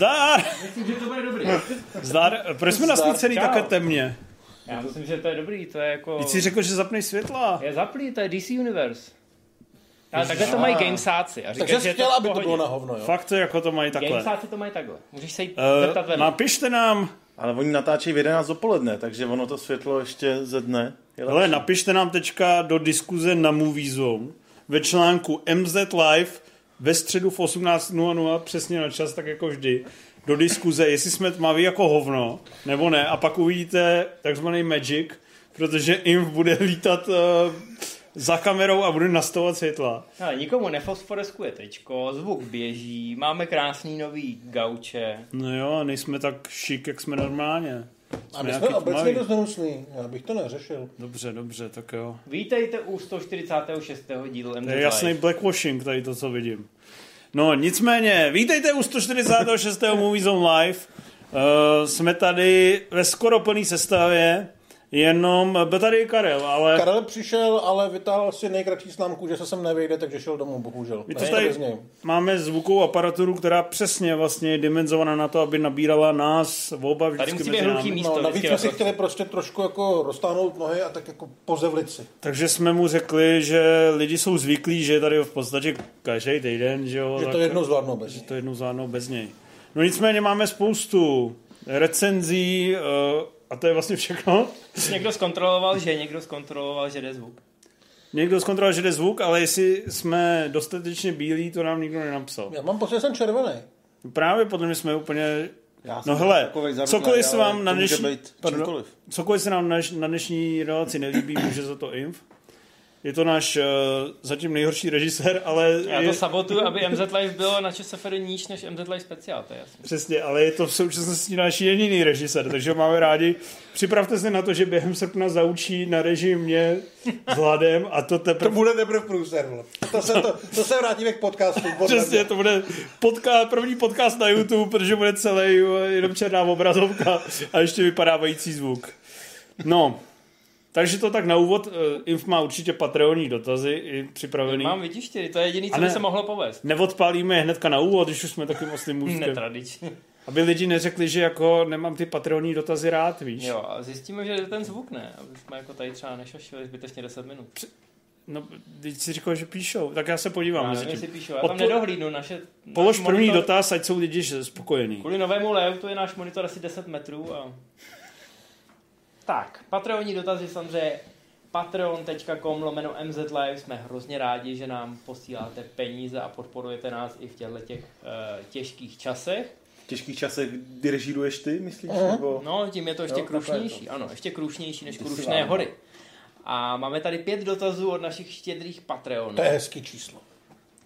Zdar! Myslím, že to bude dobrý. Zdar! Proč jsme nasvícený takhle temně? Já myslím, že to je dobrý, to je jako... Teď si řekl, že zapneš světla. Je zaplý, to je DC Universe. Ale takhle to mají gamesáci. A říkají, Takže že jsi chtěl, aby to bylo na hovno, jo? Fakt to jako to mají takhle. Gamesáci to mají takhle. Můžeš se jít Uh, zeptat ven. napište nám, Ale oni natáčejí v 11 dopoledne, takže ono to světlo ještě ze dne. Je hele, napište nám teďka do diskuze na Movie Zone ve článku MZ Live ve středu v 18.00 přesně na čas, tak jako vždy, do diskuze, jestli jsme tmaví jako hovno, nebo ne, a pak uvidíte takzvaný magic, protože Inf bude lítat uh, za kamerou a bude nastavovat světla. Ale nikomu nefosforeskuje tričko, zvuk běží, máme krásný nový gauče. No jo, nejsme tak šik, jak jsme normálně. A my jsme obecně dost nehnusný. Já bych to neřešil. Dobře, dobře, tak jo. Vítejte u 146. dílu MZ To je jasný blackwashing tady to, co vidím. No nicméně, vítejte u 146. Movie Zone Live. Uh, jsme tady ve skoro plný sestavě, jenom byl tady Karel, ale Karel přišel, ale vytáhl si nejkratší známku, že se sem nevejde, takže šel domů, bohužel. my Takže tady bez něj. máme zvukovou aparaturu, která přesně vlastně je dimenzovaná na to, aby nabírala nás v oba Tady vždycky musí být hluchý námi. místo. No, navíc jsme si chtěli prostě trošku jako roztáhnout nohy a tak jako pozevlit si. Takže jsme mu řekli, že lidi jsou zvyklí, že je tady v podstatě každý týden, že jo. Že tak- to jednou zvládnou bez. že to jednou zvládnou bez něj. No nicméně máme spoustu recenzí uh, a to je vlastně všechno. Někdo zkontroloval, že někdo zkontroloval, že jde zvuk. Někdo zkontroloval, že jde zvuk, ale jestli jsme dostatečně bílí, to nám nikdo nenapsal. Já mám pocit, že jsem červený. Právě podle mě jsme úplně... Já No hele, cokoliv se vám na dnešní... Pardon, cokoliv se nám na, na dnešní relaci nelíbí, může za to Inf. Je to náš uh, zatím nejhorší režisér, ale... Já je, to sabotuju, aby MZ Live bylo na ČSFR níž než MZ Live speciál, to je jasné. Přesně, ale je to v současnosti náš jediný režisér, takže ho máme rádi. Připravte se na to, že během srpna zaučí na režii mě s hladem a to To teprve... bude teprve průser. To se, to, to se vrátíme k podcastu. Přesně, mě. to bude podcast, první podcast na YouTube, protože bude celý jenom černá obrazovka a ještě vypadávající zvuk. No, takže to tak na úvod. eh, Inf má určitě patreonní dotazy i připravený. Mám vytištěný, to je jediný, co ne- by se mohlo povést. Neodpálíme je hnedka na úvod, když už jsme takovým oslým můstkem. Netradičně. Aby lidi neřekli, že jako nemám ty patreonní dotazy rád, víš. Jo, a zjistíme, že ten zvuk ne, aby jsme jako tady třeba nešašili zbytečně 10 minut. No, teď si říkal, že píšou, tak já se podívám. Já nevím, píšu, já tam Odpo- nedohlídnu naše... Polož první monitor- dotaz, ať jsou lidi spokojení. Kvůli novému layoutu je náš monitor asi 10 metrů a... Tak, patreonní dotazy samozřejmě patreon.com lomeno mzlive. Jsme hrozně rádi, že nám posíláte peníze a podporujete nás i v těchto těch uh, těžkých časech. V těžkých časech dirigíruješ ty, myslíš? Aha. Nebo... No, tím je to ještě Jo, takhle je krušnější. Ano, ještě krušnější než si krušné hory. A máme tady pět dotazů od našich štědrých Patreonů. To je hezký číslo.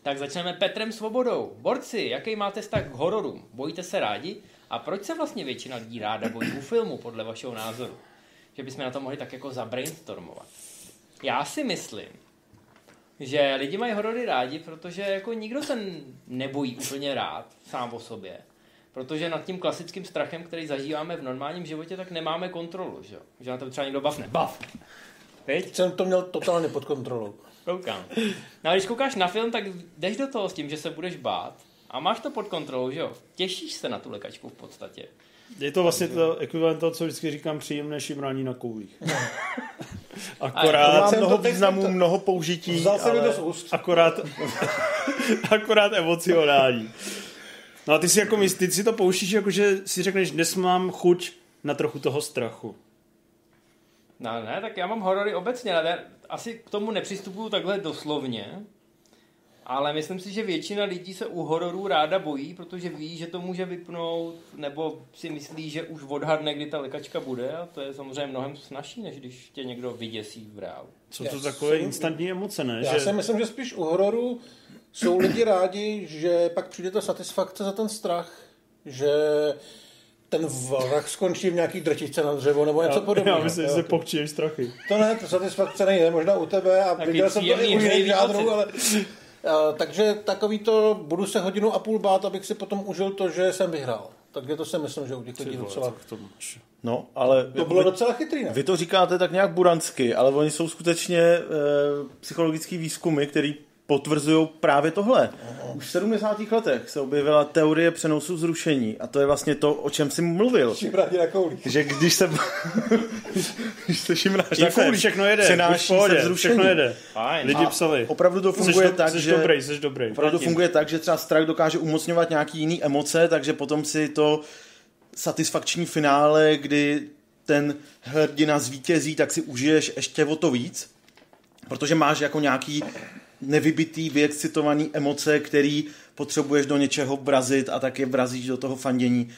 Tak začneme Petrem Svobodou. Borci, jaký máte vztah k hororům? Bojíte se rádi? A proč se vlastně většina lidí ráda bojí u filmu, podle vašeho názoru? Že bychom na to mohli tak jako zabrainstormovat. Já si myslím, že lidi mají horory rádi, protože jako nikdo se nebojí úplně rád sám o sobě. Protože nad tím klasickým strachem, který zažíváme v normálním životě, tak nemáme kontrolu, že, jo? že na to třeba někdo bavne. Bav! Teď? Jsem to měl totálně pod kontrolou. Koukám. No a když koukáš na film, tak jdeš do toho s tím, že se budeš bát. A máš to pod kontrolou, že jo? Těšíš se na tu lekačku v podstatě. Je to vlastně to ekvivalent toho, co vždycky říkám, příjemné šimrání na koulích. To akorát, mnoho významů, to- mnoho použití, Vzal jsem mi ale... to z úst. akorát, akorát emocionální. No a ty si, jako ty si to pouštíš, jako že si řekneš, dnes mám chuť na trochu toho strachu. No ne, tak já mám horory obecně, ale já asi k tomu nepřistupuju takhle doslovně. Ale myslím si, že většina lidí se u hororů ráda bojí, protože ví, že to může vypnout, nebo si myslí, že už odhadne, kdy ta lekačka bude a to je samozřejmě mnohem snažší, než když tě někdo vyděsí v reálu. Co to takové jsem- instantní emoce, ne? Já že... si myslím, že spíš u hororu jsou lidi rádi, že pak přijde ta satisfakce za ten strach, že ten vrah skončí v nějaký drtičce na dřevo nebo něco já, podobného. já myslím, že se pokčíš strachy. To ne, to satisfakce není, možná u tebe a viděl jsem to i u jiných žádrů, ale... Uh, takže takový to, budu se hodinu a půl bát, abych si potom užil to, že jsem vyhrál. Takže to si myslím, že u těch lidí docela... To. No, ale To bylo docela chytrý, ne? vy to říkáte tak nějak buransky, ale oni jsou skutečně e, psychologické výzkumy, které potvrzují právě tohle. Už v 70. letech se objevila teorie přenosu zrušení a to je vlastně to, o čem jsem mluvil. Šimrati na kouli. Že když se... když se šimráš na kouli, všechno jede, přenáší pohodě, se vzrušení. všechno jede. Fajn. Lidi A psali. Opravdu to Jsi, funguje do, tak, jsi že... dobrý, jsi dobrý. Opravdu funguje tak, že třeba strach dokáže umocňovat nějaký jiný emoce, takže potom si to satisfakční finále, kdy ten hrdina zvítězí, tak si užiješ ještě o to víc, protože máš jako nějaký nevybitý, vyexcitovaný emoce, který potřebuješ do něčeho vrazit a tak je vrazíš do toho fandění,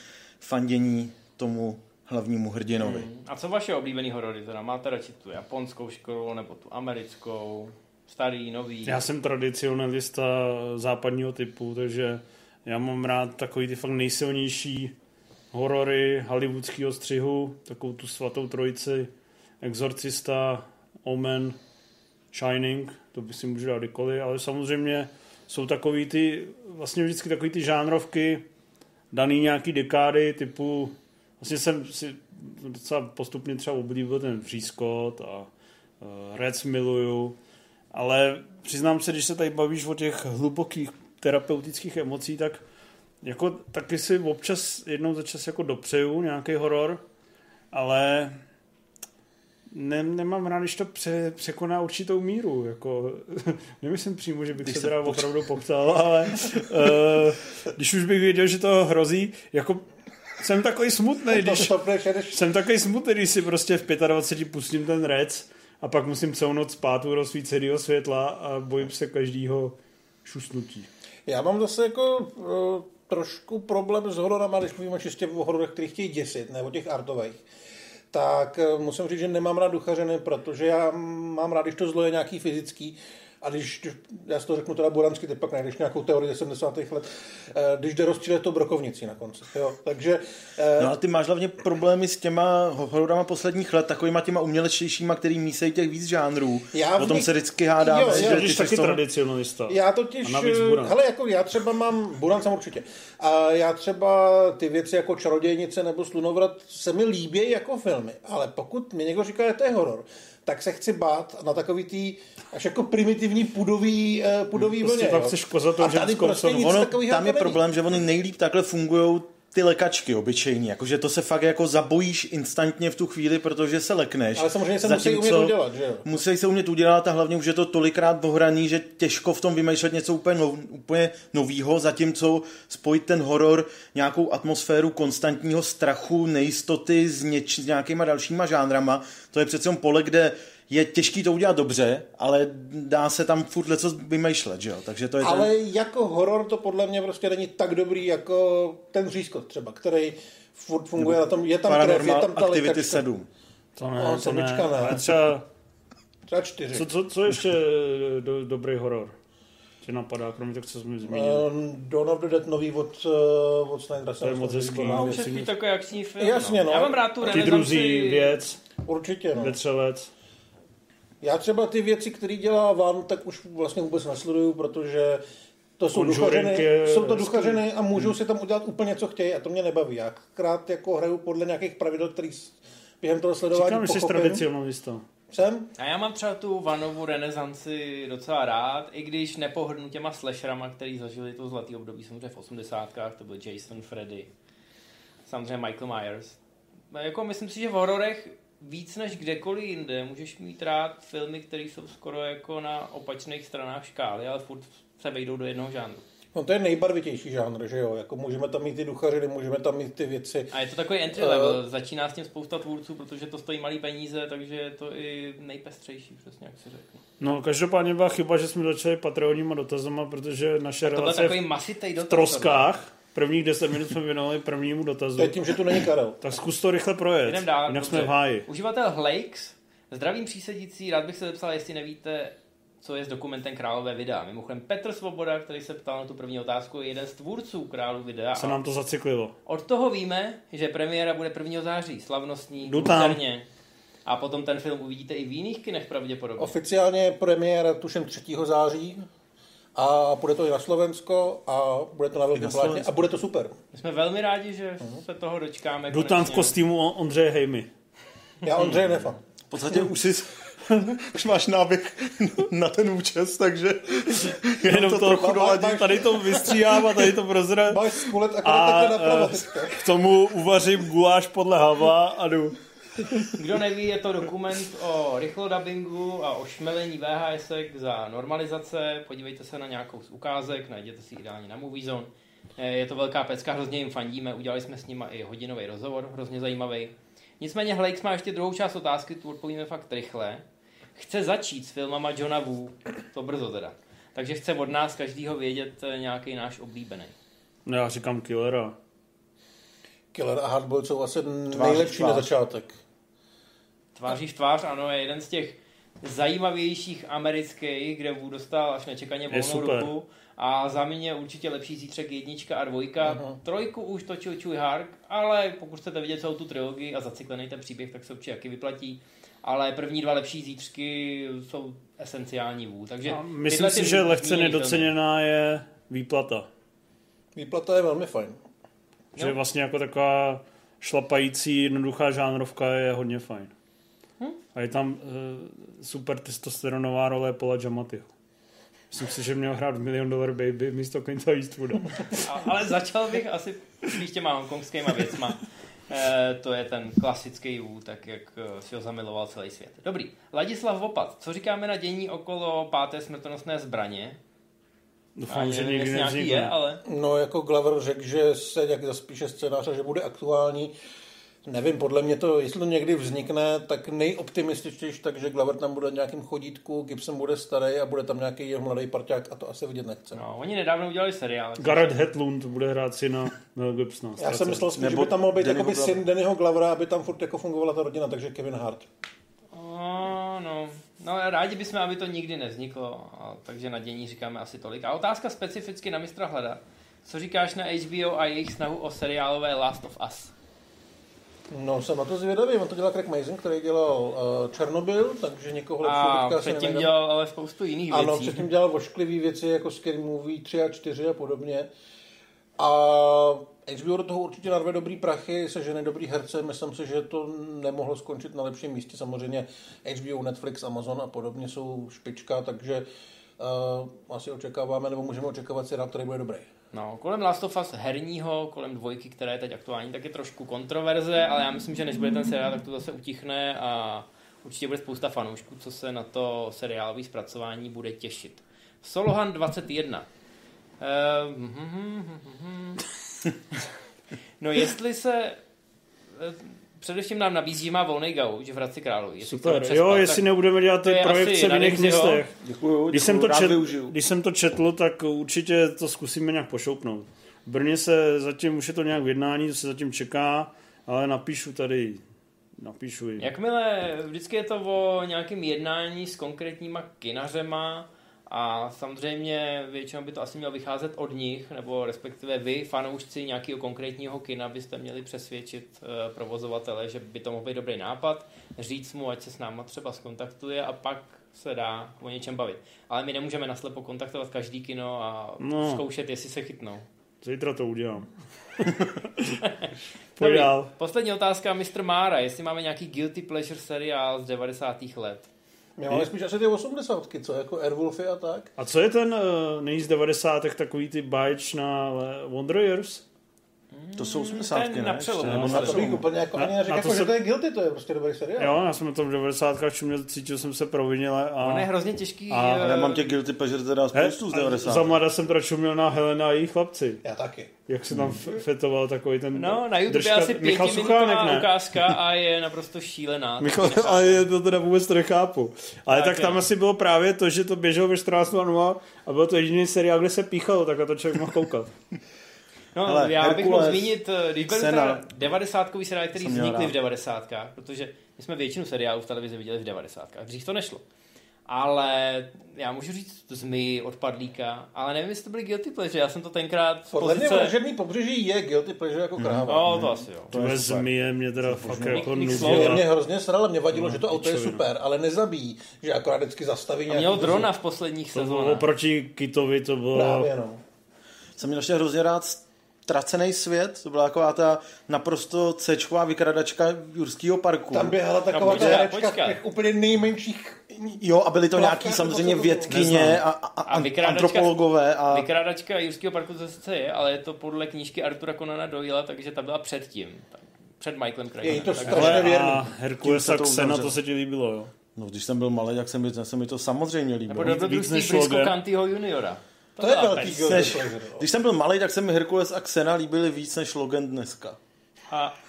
fandění tomu hlavnímu hrdinovi. A co vaše oblíbený horory? Teda máte radši tu japonskou školu nebo tu americkou? Starý, nový? Já jsem tradicionalista západního typu, takže já mám rád takový ty fakt nejsilnější horory hollywoodského střihu, takovou tu svatou trojici, Exorcista, Omen, Shining, to by si můžu dát kdykoliv, ale samozřejmě jsou takový ty, vlastně vždycky takový ty žánrovky, daný nějaký dekády, typu, vlastně jsem si docela postupně třeba oblíbil ten Přískot a uh, Reds miluju, ale přiznám se, když se tady bavíš o těch hlubokých terapeutických emocí, tak jako taky si občas jednou za čas jako dopřeju nějaký horor, ale ne, nemám rád, když to pře, překoná určitou míru. Jako, nemyslím přímo, že bych Když se teda poč- opravdu popsal, ale uh, když už bych věděl, že to hrozí, jako jsem takový smutný, když, jsem takový smutný, když si prostě v 25 pustím ten rec a pak musím celou noc spát u rozsvíceného světla a bojím se každýho šusnutí. Já mám zase jako uh, trošku problém s hororama, když mluvíme čistě o hororech, který chtějí děsit, ne o těch artových. Tak uh, musím říct, že nemám rád duchařiny, protože já mám rád, když to zlo je nějaký fyzický, a když, já si to řeknu teda buransky, ty pak najdeš nějakou teorii ze 70. let, eh, když jde rozstřílet to brokovnicí na konci. Jo? Takže eh, No a ty máš hlavně problémy s těma hororama posledních let, takovýma těma umělečtějšíma, který mísejí těch víc žánrů. Já v o tom se vždycky hádáme. Jo, jo, že Ty ty jsi jsi taky toho- tradicionalista. Já totiž, eh, hele, jako já třeba mám, Buran jsem určitě, a já třeba ty věci jako Čarodějnice nebo Slunovrat se mi líbí jako filmy, ale pokud mi někdo říká, že to je horor, tak se chci bát na takový tý až jako primitivní pudový, eh, pudový Prostě vlně. tam jo. chceš kozatou A tady ženskou prostě nic Ono, tam je jako není. problém, že oni nejlíp takhle fungují ty lekačky obyčejní, jakože to se fakt jako zabojíš instantně v tu chvíli, protože se lekneš. Ale samozřejmě se musí umět udělat, že jo? Musí se umět udělat a hlavně už je to tolikrát ohraný, že těžko v tom vymýšlet něco úplně, nov, úplně novýho, zatímco spojit ten horor, nějakou atmosféru konstantního strachu, nejistoty s, něč, s nějakýma dalšíma žánrama, to je přece jen pole, kde je těžký to udělat dobře, ale dá se tam furt něco vymýšlet, že jo? Takže to je Ale ten... jako horor to podle mě prostě není tak dobrý jako ten řízkot třeba, který furt funguje na tom, je tam krev, je tam ta Activity lékačka. 7. To ne, No, to ne. ne. Ale třeba, Třeba čtyři. co, co, co ještě do, dobrý horor? Tě napadá, kromě toho, co jsme zmínili. Um, Dawn of the Dead nový od, uh, od Snydera. To je moc hezký. No, už je takový akční film. Jasně, no. Já mám rád tu Ty renesanci. druzí věc, Určitě, no. vetřelec. Já třeba ty věci, které dělá Van, tak už vlastně vůbec nesleduju, protože to jsou duchařiny, je jsou to duchařiny a můžou si tam udělat úplně, co chtějí a to mě nebaví. Já krát jako hraju podle nějakých pravidel, který s- během toho sledování Říkám, že jsi pochopím. tradicionalista. Jsem? A já mám třeba tu vanovu renesanci docela rád, i když nepohodnu těma slasherama, který zažili to zlatý období, samozřejmě v 80. to byl Jason, Freddy, samozřejmě Michael Myers. No, Jako myslím si, že v hororech víc než kdekoliv jinde můžeš mít rád filmy, které jsou skoro jako na opačných stranách škály, ale furt se vejdou do jednoho žánru. No to je nejbarvitější žánr, že jo? Jako můžeme tam mít ty duchařiny, můžeme tam mít ty věci. A je to takový entry level, začíná s tím spousta tvůrců, protože to stojí malý peníze, takže je to i nejpestřejší, přesně jak si řekl. No, každopádně byla chyba, že jsme začali patronníma dotazama, protože naše relace takový v masitej do troskách, prvních 10 minut jsme věnovali prvnímu dotazu. To je tím, že tu není Karel. Tak zkus to rychle projet, Jdem dál. jinak jsme v háji. Uživatel Hlakes, zdravím přísedící, rád bych se zepsal, jestli nevíte, co je s dokumentem Králové videa. Mimochodem Petr Svoboda, který se ptal na tu první otázku, je jeden z tvůrců Králu videa. Se nám to zacyklilo. Od toho víme, že premiéra bude 1. září, slavnostní, Jdu. A potom ten film uvidíte i v jiných kinech pravděpodobně. Oficiálně premiéra tuším 3. září a bude to i na Slovensko a bude to na velkém plátně a bude to super. My jsme velmi rádi, že se toho dočkáme. Jdu tam v kostýmu Ondřeje Hejmy. Já Ondřeje nefan. V podstatě už si, už máš náběh na ten účes, takže Jenom to, to trochu doladíš. tady to vystříhám a tady to prozra. Máš skulet akorát A takhle napravo eh, k tomu uvařím guláš podle Havla a jdu. Kdo neví, je to dokument o rychlodabingu a o šmelení VHS za normalizace. Podívejte se na nějakou z ukázek, najděte si ideálně na Movie Zone. Eh, Je to velká pecka, hrozně jim fandíme, udělali jsme s nimi i hodinový rozhovor, hrozně zajímavý. Nicméně Hlejks má ještě druhou část otázky, tu odpovíme fakt rychle. Chce začít s filmama Johna Woo, to brzo teda. Takže chce od nás každýho vědět eh, nějaký náš oblíbený. No já říkám Killera. Killer a Hardboiled jsou asi nejlepší tvář. na začátek. Tváří v tvář, ano, je jeden z těch zajímavějších amerických, kde Wu dostal až nečekaně volnou ruku. A za mě určitě lepší zítřek jednička a dvojka. Aha. Trojku už točil Chewie Hark, ale pokud chcete vidět celou tu trilogii a zacyklený ten příběh, tak se určitě jaký vyplatí. Ale první dva lepší zítřky jsou esenciální Wu. Takže A myslím si, že lehce nedoceněná je výplata. Výplata je velmi fajn. Že Jo. vlastně jako taková šlapající, jednoduchá žánrovka je hodně fajn. A je tam uh, super testosteronová role Paula Giamattiho. Myslím si, že měl hrát v Million Dollar Baby místo Clint'a Eastwooda. A, ale začal bych asi spíš těma hongkongskýma věcma. E, to je ten klasický Wu, tak jak eh, si ho zamiloval celý svět. Dobrý. Ladislav Vopat, co říkáme na dění okolo páté smrtonosné zbraně? Doufám, že nikdy nějaký nevznikne. je, ale No, jako Glover řekl, že se jak zaspíše scénáře, že bude aktuální. Nevím, podle mě to, jestli to někdy vznikne, tak nejoptimističtější, takže Glover tam bude v nějakým chodítku, Gibson bude starý a bude tam nějaký jeho mladý parťák a to asi vidět nechce. no, oni nedávno udělali seriál. Garrett Hedlund bude hrát syna Mel Gibsona. Já jsem myslel spíš, že by tam mohl být Dannyho jakoby syn Dannyho Glovera, aby tam furt jako fungovala ta rodina, takže Kevin Hart. No, no, no, rádi bychom, aby to nikdy nevzniklo, a, takže na dění říkáme asi tolik. A otázka specificky na mistra Hleda. Co říkáš na HBO a jejich snahu o seriálové Last of Us? No, jsem na to zvědavý, on to dělal Craig Mason, který dělal uh, Černobyl, takže někoho lepšího A teďka asi předtím dělal ale spoustu jiných Ano, věcí. předtím dělal vošklivý věci jako Scary Movie 3 a 4 a podobně. A HBO do toho určitě narve dobrý prachy, sežene dobrý herce, myslím si, že to nemohlo skončit na lepším místě. Samozřejmě HBO, Netflix, Amazon a podobně jsou špička, takže uh, asi očekáváme, nebo můžeme očekávat seriál, který bude dobrý. No, kolem Last of Us herního, kolem dvojky, které je teď aktuální, tak je trošku kontroverze, ale já myslím, že než bude ten seriál, tak to zase utichne a určitě bude spousta fanoušků, co se na to seriálové zpracování bude těšit. Solohan 21. Uh, mhm, no jestli se eh, především nám nabízí, že má volný gauč v Hradci Královi. jestli Super. přespat, Jo, tak- jestli nebudeme dělat ty projekce v jiných městech. Děkuju, Když jsem, to čet, využiju. když jsem to četl, tak určitě to zkusíme nějak pošoupnout. V Brně se zatím, už je to nějak v jednání, to se zatím čeká, ale napíšu tady, napíšu jim. Jakmile vždycky je to o nějakém jednání s konkrétníma kinařema a samozřejmě většinou by to asi mělo vycházet od nich, nebo respektive vy, fanoušci nějakého konkrétního kina, byste měli přesvědčit eh, provozovatele, že by to mohl být dobrý nápad, říct mu, ať se s náma třeba skontaktuje a pak se dá o něčem bavit. Ale my nemůžeme naslepo kontaktovat každý kino a No. zkoušet, jestli se chytnou. Zítra to udělám. Dobrý. Poslední otázka, Mr. Mára, jestli máme nějaký guilty pleasure seriál z 90. let. My máme spíš asi ty osmdesátky, co jako Airwolfy a tak. A co je ten uh, nej z 90. takový ty eh, Wonder Years? To jsou 80. Ten ne? na přelomu. Ještě, nebo No, A na to bych úplně jako Na- ani neřekl, jako, že se- to je guilty, to je prostě dobrý seriál. Jo, já jsem na tom v 90. čuměl, cítil jsem se provinile a... On je hrozně těžký. A- eh, Ale já mám těch guilty pleasure teda spoustu z a 90. za mlada jsem teda čuměl na Helena a její chlapci. Já taky. Jak se tam f- fetoval takový ten... No, na YouTube držka- je asi pětiminutová ukázka a je naprosto šílená. Michal, ale je to teda vůbec to nechápu. Ale tak, Tak tam asi bylo právě to, že to běželo ve 14.00 a byl to jediný seriál, kde se píchalo, tak na to člověk mohl koukat. No, Hele, já bych mohl Herkules, zmínit, eh, když byl Senna. teda 90 seriál, který Jsem měl vznikly v 90 protože my jsme většinu seriálů v televizi viděli v 90 Dřív to nešlo. Ale já můžu říct Zmy od Padlíka, ale nevím, jestli to byly guilty pleasure, já jsem to tenkrát Podle mě pozice... vražedný pobřeží je guilty pleasure jako kráva. No, to asi jo. To je zmije mě teda fakt jako Nick Mě, mě hrozně sralo, mě vadilo, že to auto je super, ale nezabíjí, že akorát vždycky zastaví nějaký měl drona v posledních To sezónách. oproti Kitovi, to bylo... Právě no. Jsem měl ještě hrozně rád Ztracený svět, to byla taková ta naprosto cečková vykradačka Jurského parku. Tam běhala taková No, ta v počkej. těch úplně nejmenších Jo, a byly to Plavka, nějaký nebo samozřejmě to vědkyně a, a, a A vykrádačka- antropologové a... Vykrádačka Jurského parku to sice je, ale je to podle knížky Artura Conana Doyle, takže ta byla předtím. Před Michaelem Je Craigem. to tak- strašně věrný. a Herkules Tím se a to Xena, to se ti líbilo, jo? No, když jsem byl malý, tak se mi, se mi to samozřejmě Nebo líbilo. dobrodružství než blízko. Kantyho juniora. To je byla velký pes. guilty Než, pleasure. když jsem byl malý, tak se mi Herkules a Xena líbily víc než Logan dneska. A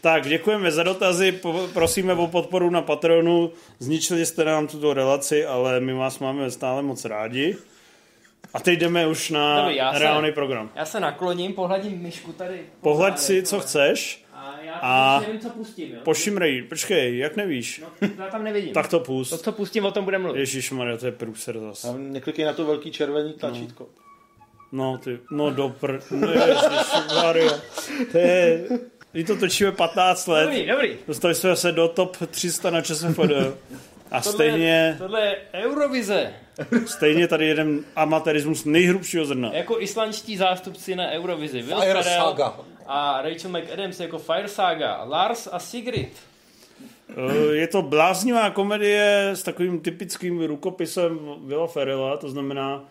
Tak, děkujeme za dotazy, po, prosíme o podporu na Patreonu. Zničili jste nám tuto relaci, ale my vás máme stále moc rádi. A teď jdeme už na Dobrý, já se- reálný program. já se nakloním, pohladím myšku tady. Pohlaď si, co chceš. A já A- nevím, co pustím, jo? Pošimrej, počkej, jak nevíš? No, já tam nevidím. Tak to To, pust. co pustím, o tom budeme mluvit. Ježíš Maria, to je průser zas. A neklikej na to velký červený tlačítko. No, ty, no do pr... No, Ježíš Maria. To je... My to točíme 15 let. Dobrý, dobrý. Dostali jsme se do top 300 na ČSFD. A Tohle, stejně, tohle je Eurovize. stejně tady jeden amatérismus nejhrubšího zrna. Jako islandští zástupci na Eurovizi. Fire Saga. A Rachel McAdams jako Fire Saga. Lars a Sigrid. Eh, Je to bláznivá komedie s takovým typickým rukopisem Villa Ferrella, to znamená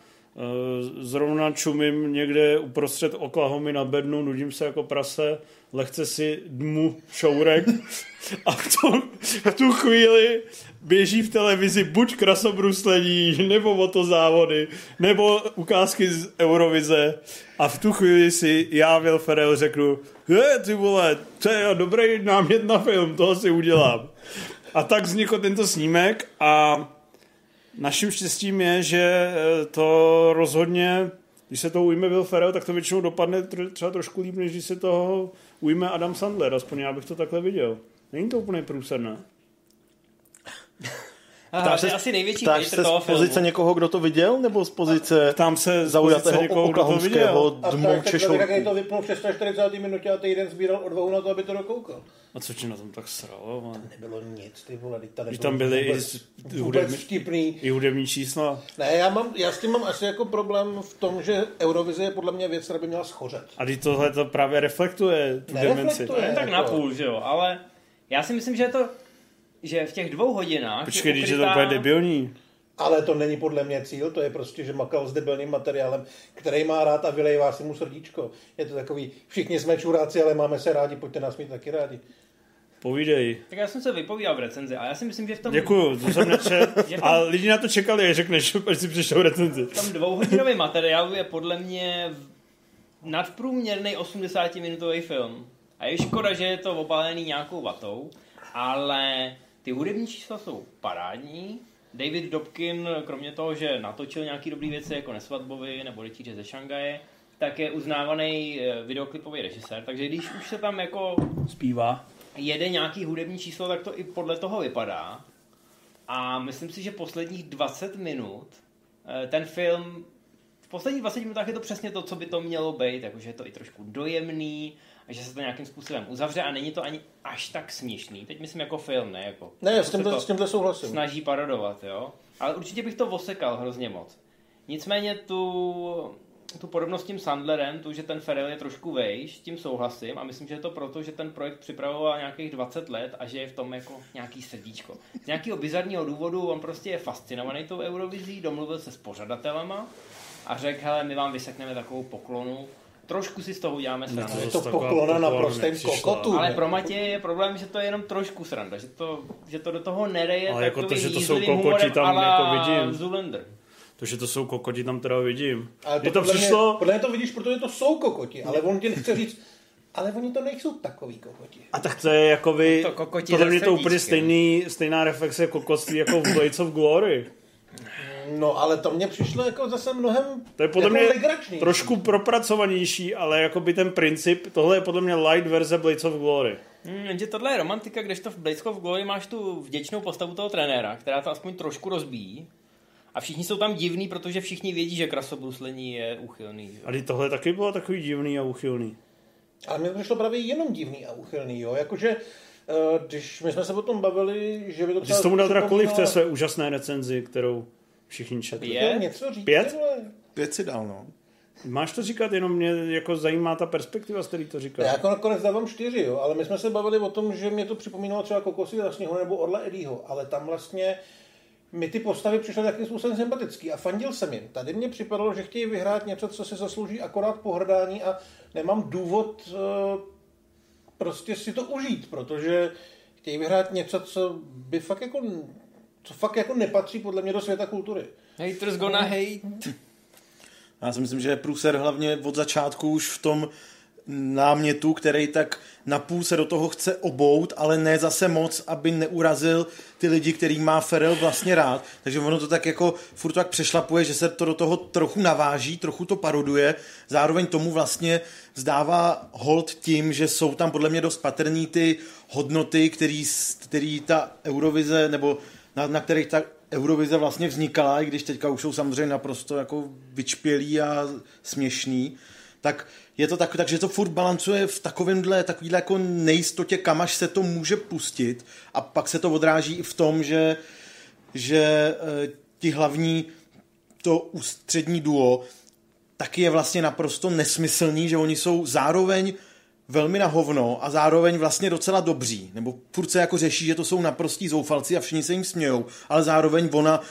zrovna čumím někde uprostřed Oklahomy na bednu, nudím se jako prase, lehce si dmu šourek a v tu, v tu chvíli běží v televizi buď krasobruslení, nebo motozávody, nebo ukázky z Eurovize a v tu chvíli si já, Will Ferrell, řeknu he, ty vole, to je dobrý námět na film, toho si udělám. A tak vznikl tento snímek a naším štěstím je, že eh, to rozhodně, když se toho ujme Will Ferrell, tak to většinou dopadne třeba trošku líp, než když se toho ujme Adam Sandler, aspoň já bych to takhle viděl. Není to úplně průserné. Aha, to je asi největší Ptáš se toho z pozice filmu. někoho, kdo to viděl, nebo z pozice Tam se zaujatého někoho, kdo to viděl. A tak, tak, to vypnul v 640. minutě a týden sbíral odvahu na to, aby to dokoukal. A co ti na tom tak sralo? man? Nebylo nic, ty vole, teď tady tam byly i, vůbec, z- vůbec hudební, vtipný. i hudební čísla. Ne, já, mám, já s tím mám asi jako problém v tom, že Eurovize je podle mě věc, která by měla schořet. A teď tohle to právě reflektuje tu demenci. To je tak jako- napůl, že jo, ale já si myslím, že je to, že v těch dvou hodinách Počkej, když je to úplně debilní. Ale to není podle mě cíl, to je prostě, že makal s debilným materiálem, který má rád a vylejvá si mu srdíčko. Je to takový, všichni jsme čuráci, ale máme se rádi, pojďte nás mít taky rádi. Povídej. Tak já jsem se vypovídal v recenzi a já si myslím, že v tom, Děkuju, to jsem nečet. A lidi na to čekali, až řekneš, až si přišel recenzi. v tom dvouhodinovém materiálu je podle mě nadprůměrný 80-minutový film. A je škoda, že je to obalený nějakou vatou, ale ty hudební čísla jsou parádní. David Dobkin, kromě toho, že natočil nějaký dobrý věci jako Nesvatbovi nebo Rytíře ze Šangaje, tak je uznávaný eh, videoklipový režisér, takže když už se tam jako Zpívá. jede nějaký hudební číslo, tak to i podle toho vypadá. A myslím si, že posledních 20 minut eh, ten film, v posledních 20 minutách je to přesně to, co by to mělo být, jakože je to i trošku dojemný, a že se to nějakým způsobem uzavře a není to ani až tak směšný. Teď myslím jako film, ne jako... Ne, jako s se tímhle, s tímhle souhlasím. snaží parodovat, jo. Ale určitě bych to osekal hrozně moc. Nicméně tu, tu podobnost s tím Sandlerem, tu, že ten Ferrell je trošku vejš, s tím souhlasím a myslím, že je to proto, že ten projekt připravoval nějakých 20 let a že je v tom jako nějaký srdíčko. Z nějakého bizarního důvodu on prostě je fascinovaný tou Eurovizí, domluvil se s pořadatelema a řekl, hele, my vám vysekneme takovou poklonu, trošku si z toho uděláme srandu. to Je to poklona na prostém kokotu. Ale pro Matěje je problém, že to je jenom trošku sranda, že to, že to do toho nereje Ale jako to, že to jsou kokoti, tam jako vidím. Zoolander. To, že to jsou kokoti, tam teda vidím. Ale Mně to podle přišlo... Mě, podle mě to vidíš, protože to jsou kokoti, ale on ti nechce říct, ale oni to nejsou takový kokoti. A tak to je jako vy... To kokoti podle mě to úplně stejný, stejná reflexe kokotství jako v Blades of Glory. No, ale to mně přišlo jako zase mnohem To je podle jako mě legračnější. trošku propracovanější, ale jako by ten princip, tohle je podle mě light verze Blades of Glory. Hmm, jenže tohle je romantika, kdežto v Blades of Glory máš tu vděčnou postavu toho trenéra, která to aspoň trošku rozbíjí. A všichni jsou tam divní, protože všichni vědí, že krasobruslení je úchylný. že jo. A teď tohle taky bylo takový divný a uchylný. Ale mně to přišlo právě jenom divný a úchylný, jo. Jakože, eh, když my jsme se o tom bavili, že by to Ty jsi tomu dal teda kolik v té své úžasné recenzi, kterou všichni četli? Je? Chtěl něco říct, Pět? pět si dal, no. Máš to říkat, jenom mě jako zajímá ta perspektiva, z který to říká. Já jako nakonec dávám čtyři, jo, ale my jsme se bavili o tom, že mě to připomínalo třeba Kokosy za sněhu nebo Orla Eddieho, ale tam vlastně mi ty postavy přišly takovým způsobem sympatický a fandil jsem jim. Tady mně připadalo, že chtějí vyhrát něco, co si zaslouží akorát pohrdání a nemám důvod uh, prostě si to užít, protože chtějí vyhrát něco, co by fakt jako, co fakt jako nepatří podle mě do světa kultury. Haters gonna hate. Já si myslím, že je průser hlavně od začátku už v tom námětu, který tak napůl se do toho chce obout, ale ne zase moc, aby neurazil ty lidi, který má Ferel vlastně rád. Takže ono to tak jako furt tak přešlapuje, že se to do toho trochu naváží, trochu to paroduje, zároveň tomu vlastně zdává hold tím, že jsou tam podle mě dost patrný ty hodnoty, který, který ta Eurovize, nebo na, na kterých ta Eurovize vlastně vznikala, i když teďka už jsou samozřejmě naprosto jako vyčpělý a směšný, tak je to tak, takže to furt balancuje v takovémhle, takovýhle jako nejistotě, kam až se to může pustit. A pak se to odráží i v tom, že, že e, ti hlavní, to ústřední duo, taky je vlastně naprosto nesmyslný, že oni jsou zároveň velmi na hovno a zároveň vlastně docela dobří. Nebo furt se jako řeší, že to jsou naprostí zoufalci a všichni se jim smějou, ale zároveň ona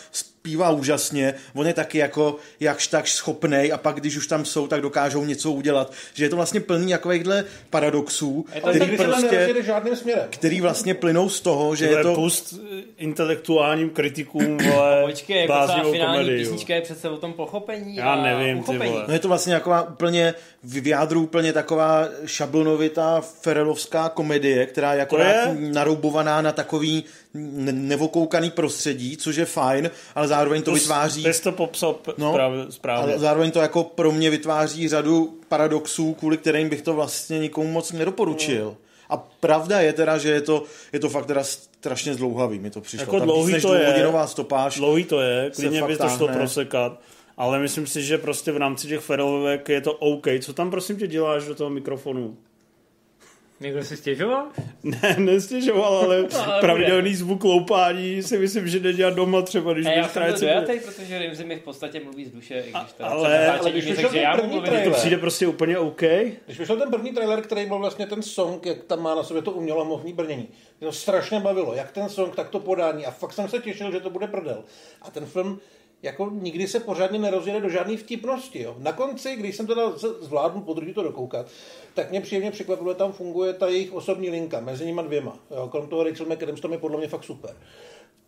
zpívá úžasně, on je taky jako jakž tak schopnej a pak, když už tam jsou, tak dokážou něco udělat. Že je to vlastně plný takovýchhle paradoxů, to který, prostě, žádným směrem. který vlastně plynou z toho, že to je to... pust intelektuálním kritikům, vole, Počkej, jako ta finální komedii, písnička je přece o tom pochopení Já nevím, ty vole. No je to vlastně taková úplně, v vyjádru úplně taková šablonovitá ferelovská komedie, která je akorát je? naroubovaná na takový nevokoukaný prostředí, což je fajn, ale zároveň to, to vytváří... Ty to popsal no, správně. Ale zároveň to jako pro mě vytváří řadu paradoxů, kvůli kterým bych to vlastně nikomu moc nedoporučil. No. A pravda je teda, že je to, je to fakt teda strašně zdlouhavý, mi to přišlo. Jako Tam dlouhý to je, stopáž. Dlouhý to je, klidně by to šlo prosekat. Ale myslím si, že prostě v rámci těch ferovek je to OK. Co tam prosím tě děláš do toho mikrofonu? Někdo si stěžoval? Ne, nestěžoval, ale, no, ale pravidelný bude. zvuk loupání si myslím, že nedělat doma třeba, když já jsem to dojatej, protože Rimzi mi v podstatě mluví z duše, i když to ale, ale když že já mluvím. To přijde prostě úplně OK. Když vyšel ten první trailer, který byl vlastně ten song, jak tam má na sobě to umělohmotný brnění, to strašně bavilo, jak ten song, tak to podání a fakt jsem se těšil, že to bude prdel. A ten film jako nikdy se pořádně nerozjede do žádné vtipnosti. Jo. Na konci, když jsem teda zvládnu podruhé to dokoukat, tak mě příjemně překvapilo, že tam funguje ta jejich osobní linka mezi nimi dvěma. Jo. Krom toho Rachel McAdams tam je podle mě fakt super.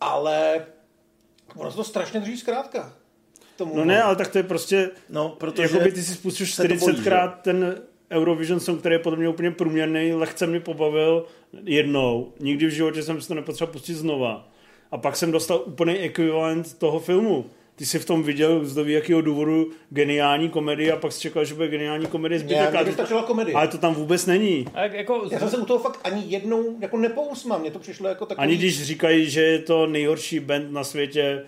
Ale ono se to strašně drží zkrátka. Tomu no ne, ale tak to je prostě, no, protože jakoby ty si spustil 40krát ten Eurovision song, který je podle mě úplně průměrný, lehce mě pobavil jednou. Nikdy v životě jsem si to nepotřeboval pustit znova. A pak jsem dostal úplný ekvivalent toho filmu ty jsi v tom viděl z jakého důvodu geniální komedie a pak jsi čekal, že bude geniální komedie zbytek. Já, to, komedie. Ale to tam vůbec není. A jako... Já jsem se u toho fakt ani jednou jako nepousmám, mně to přišlo jako takový... Ani když říkají, že je to nejhorší band na světě,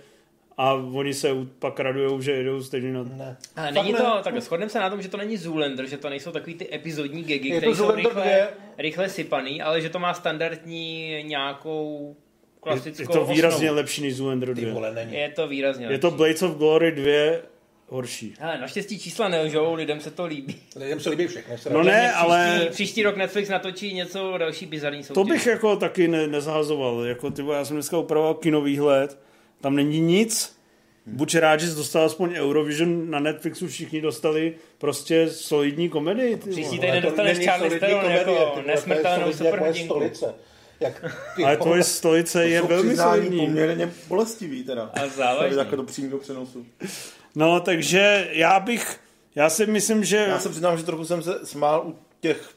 a oni se pak radujou, že jedou stejně na... Ne. A není to, ne. tak shodneme se na tom, že to není Zoolander, že to nejsou takový ty epizodní gegy, které jsou rychle, rychle sypaný, ale že to má standardní nějakou klasickou Je to výrazně osnovu. lepší než Zoolander 2. Vole, není. Je to výrazně Je to Blades of Glory 2 horší. Hele, naštěstí čísla nelžou, lidem se to líbí. Lidem se líbí všechny. Se no ne, příští, ale... Příští rok Netflix natočí něco další bizarní soutěž. To bych jako taky ne, nezahazoval. Jako, ty, já jsem dneska upravoval kinovýhled, tam není nic. Buď rád, že jsi dostal aspoň Eurovision na Netflixu, všichni dostali prostě solidní komedii. Příští týden dostaneš Charlie Theron jako nesmrtelnou superhrdinku. Jak Ale tvoje stolice je velmi solidní. poměrně bolestivý teda. A záleží. Takhle to přímo do přenosu. No, takže já bych, já si myslím, že... Já se přiznám, že trochu jsem se smál u těch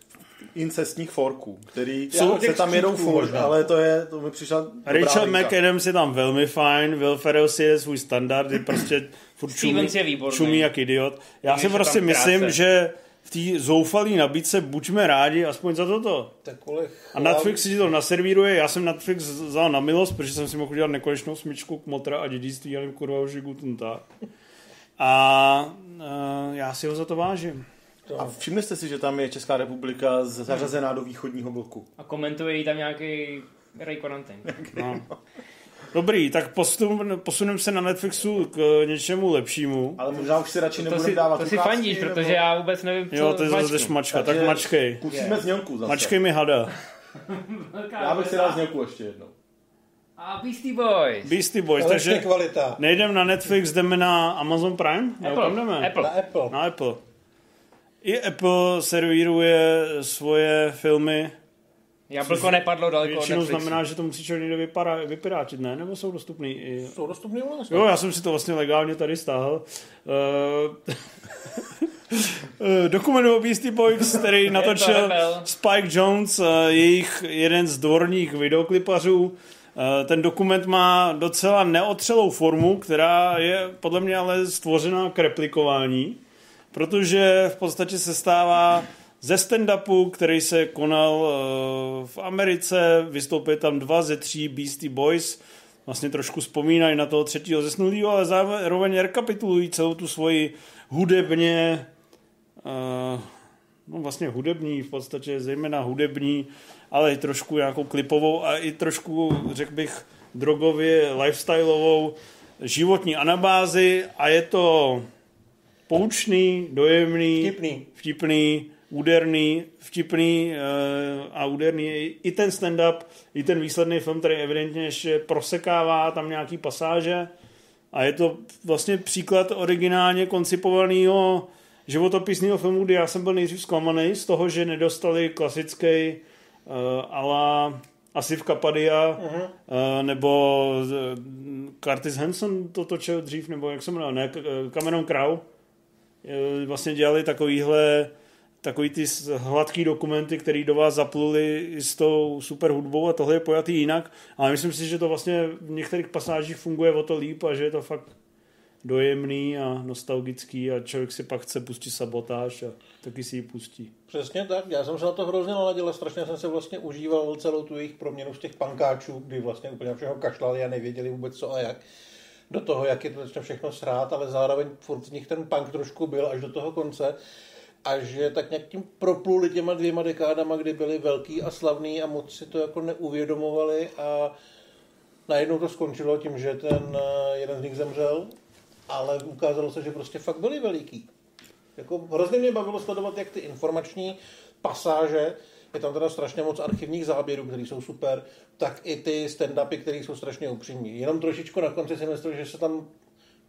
incestních forků, který jsou, se tam jedou furt, ale to je, to mi přišla Rachel McAdams je tam velmi fajn, Will Ferrell si je svůj standard, je prostě furt čumí, čumí jak idiot. Já si prostě myslím, že v té zoufalé nabídce buďme rádi aspoň za toto. Tak a Netflix si to naservíruje, já jsem Netflix vzal na milost, protože jsem si mohl udělat nekonečnou smyčku k motra a dědictví, ale kurva tak. A uh, já si ho za to vážím. A všimli jste si, že tam je Česká republika zařazená do východního bloku? A komentuje jí tam nějaký Ray Konantin. No. Dobrý, tak posun, posuneme se na Netflixu k něčemu lepšímu. Ale možná už si radši To nebudeme si, dávat to si fandíš, nebo- protože já vůbec nevím, co Jo, to je zase šmačka, tak mačkej. Pustíme znělku zase. Mačkej mi hada. Já bych si dal znělku ještě jednou. A Beastie Boys. Beastie Boys, Ale takže kvalita. nejdem na Netflix, jdeme na Amazon Prime? Nebo Apple. jdeme? Apple. Na Apple. Na Apple. I Apple servíruje svoje filmy. Jablko nepadlo daleko od Většinou Netflixu. znamená, že to musí člověk někde vypara, vypiráčit, ne? Nebo jsou dostupný i... Jsou dostupný u nás. Jo, já jsem si to vlastně legálně tady stáhl. Uh, dokument o Beastie Boys, který natočil. Spike Jones, uh, jejich jeden z dvorních videoklipařů. Ten dokument má docela neotřelou formu, která je podle mě ale stvořená k replikování, protože v podstatě se stává ze stand-upu, který se konal uh, v Americe, vystoupili tam dva ze tří Beastie Boys, vlastně trošku vzpomínají na toho třetího zesnulého, ale zároveň rekapitulují celou tu svoji hudebně, uh, no vlastně hudební, v podstatě zejména hudební, ale i trošku nějakou klipovou a i trošku, řekl bych, drogově, lifestyleovou životní anabázi a je to poučný, dojemný, Vtipný. vtipný úderný, vtipný uh, a úderný je i ten stand-up, i ten výsledný film, který evidentně ještě prosekává tam nějaký pasáže a je to vlastně příklad originálně koncipovaného životopisného filmu, kdy já jsem byl nejdřív zklamaný z toho, že nedostali klasický uh, ala Asif Kapadia uh-huh. uh, nebo uh, Curtis Hanson to točil dřív, nebo jak se jmenuje, ne, Cameron Crowe. Eh, Vlastně dělali takovýhle takový ty hladký dokumenty, které do vás zapluly i s tou super hudbou a tohle je pojatý jinak, ale myslím si, že to vlastně v některých pasážích funguje o to líp a že je to fakt dojemný a nostalgický a člověk si pak chce pustit sabotáž a taky si ji pustí. Přesně tak, já jsem se na to hrozně naladil strašně jsem se vlastně užíval celou tu jejich proměnu z těch pankáčů, kdy vlastně úplně všeho kašlali a nevěděli vůbec co a jak, do toho, jak je to začne všechno srát, ale zároveň furt z nich ten punk trošku byl až do toho konce a že tak nějak tím propluli těma dvěma dekádama, kdy byli velký a slavný a moc si to jako neuvědomovali a najednou to skončilo tím, že ten eh, jeden z nich zemřel, ale ukázalo se, že prostě fakt byli veliký. Jako hrozně mě bavilo sledovat, jak ty informační pasáže, je tam teda strašně moc archivních záběrů, které jsou super, tak i ty stand-upy, které jsou strašně upřímní. Jenom trošičku na konci myslím, že se tam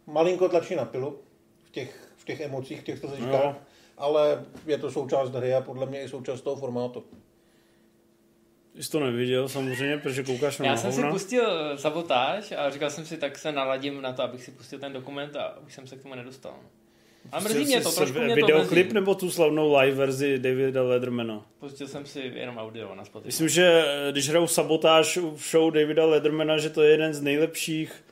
malinko tlačí na pilu v těch, v těch emocích, v těch Jo. slzičkách, ale je to součást hry a podle mě i součást toho formátu. Ty jsi to neviděl samozřejmě, protože koukáš na Já jsem si hovna. pustil sabotáž a říkal jsem si, tak se naladím na to, abych si pustil ten dokument a už jsem se k tomu nedostal. A mrzí mě to, si trošku mě to Videoklip mrzí. nebo tu slavnou live verzi Davida Ledermana? Pustil jsem si jenom audio na Spotify. Myslím, že eh, když hrajou sabotáž v show Davida Ledermana, že to je jeden z nejlepších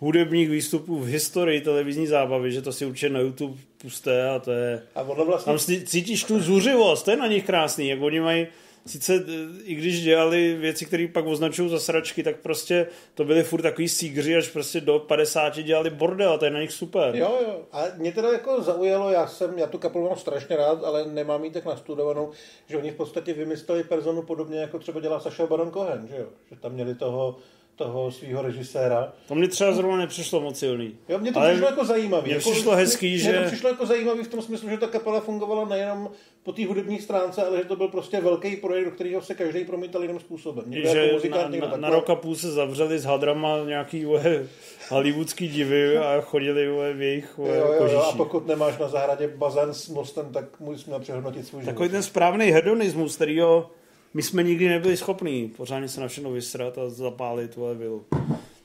hudebních výstupů v historii televizní zábavy, že to si určitě na YouTube puste a to je... A ono vlastně Tam si- cítíš tu zuřivost, to je na nich krásný, jak oni mají sice eh, i když dělali věci, které pak označují za sračky, tak prostě to byly furt takový sígři, až prostě do 50 dělali bordel, to je na nich super. Jo, jo. A mě teda jako zaujalo, já jsem, já tu kapelu mám strašně rád, ale nemám ji tak nastudovanou, že oni v podstatě vymysleli personu podobně, jako třeba dělá Saša Baron Cohen, že jo? Že tam měli toho, toho svého režiséra. To mě třeba zrovna nepřišlo moc silný. Jo, mně to Ale přišlo jako zajímavý. mně jako, přišlo hezký, mně, že- Mně to přišlo jako zajímavý v tom smyslu, že ta kapela fungovala nejenom po té hudební stránce, ale že to byl prostě velký projekt, do kterého se každý promítal jiným způsobem. Někdo že jako na, muzikant, někdo na, na takhle. rok a půl se zavřeli s hadrama nějaký ue, hollywoodský divy a chodili ue, v jejich ue, Jo, jo, jo, a pokud nemáš na zahradě bazén s mostem, tak musíme přehodnotit svůj Takový život. ten správný hedonismus, kterýho my jsme nikdy nebyli schopní pořádně se na všechno vysrat a zapálit tuhle vilu.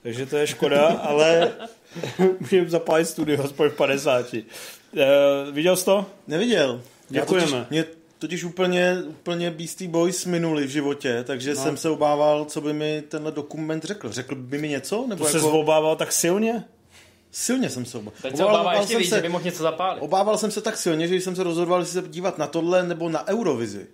Takže to je škoda, ale můžeme zapálit studio aspoň v 50. Uh, viděl jsi to? Neviděl. Já Děkujeme. Totiž, mě totiž úplně, úplně Beastie Boys minuli v životě, takže No. jsem se obával, co by mi tenhle dokument řekl. Řekl by mi něco? Nebo To se jako... obával tak silně? Silně jsem se obával. Teď se obává ještě jsem víc, se, že by mohl něco zapálit. Obával jsem se tak silně, že když jsem se rozhodoval, jestli se dívat na tohle nebo na Eurovizi,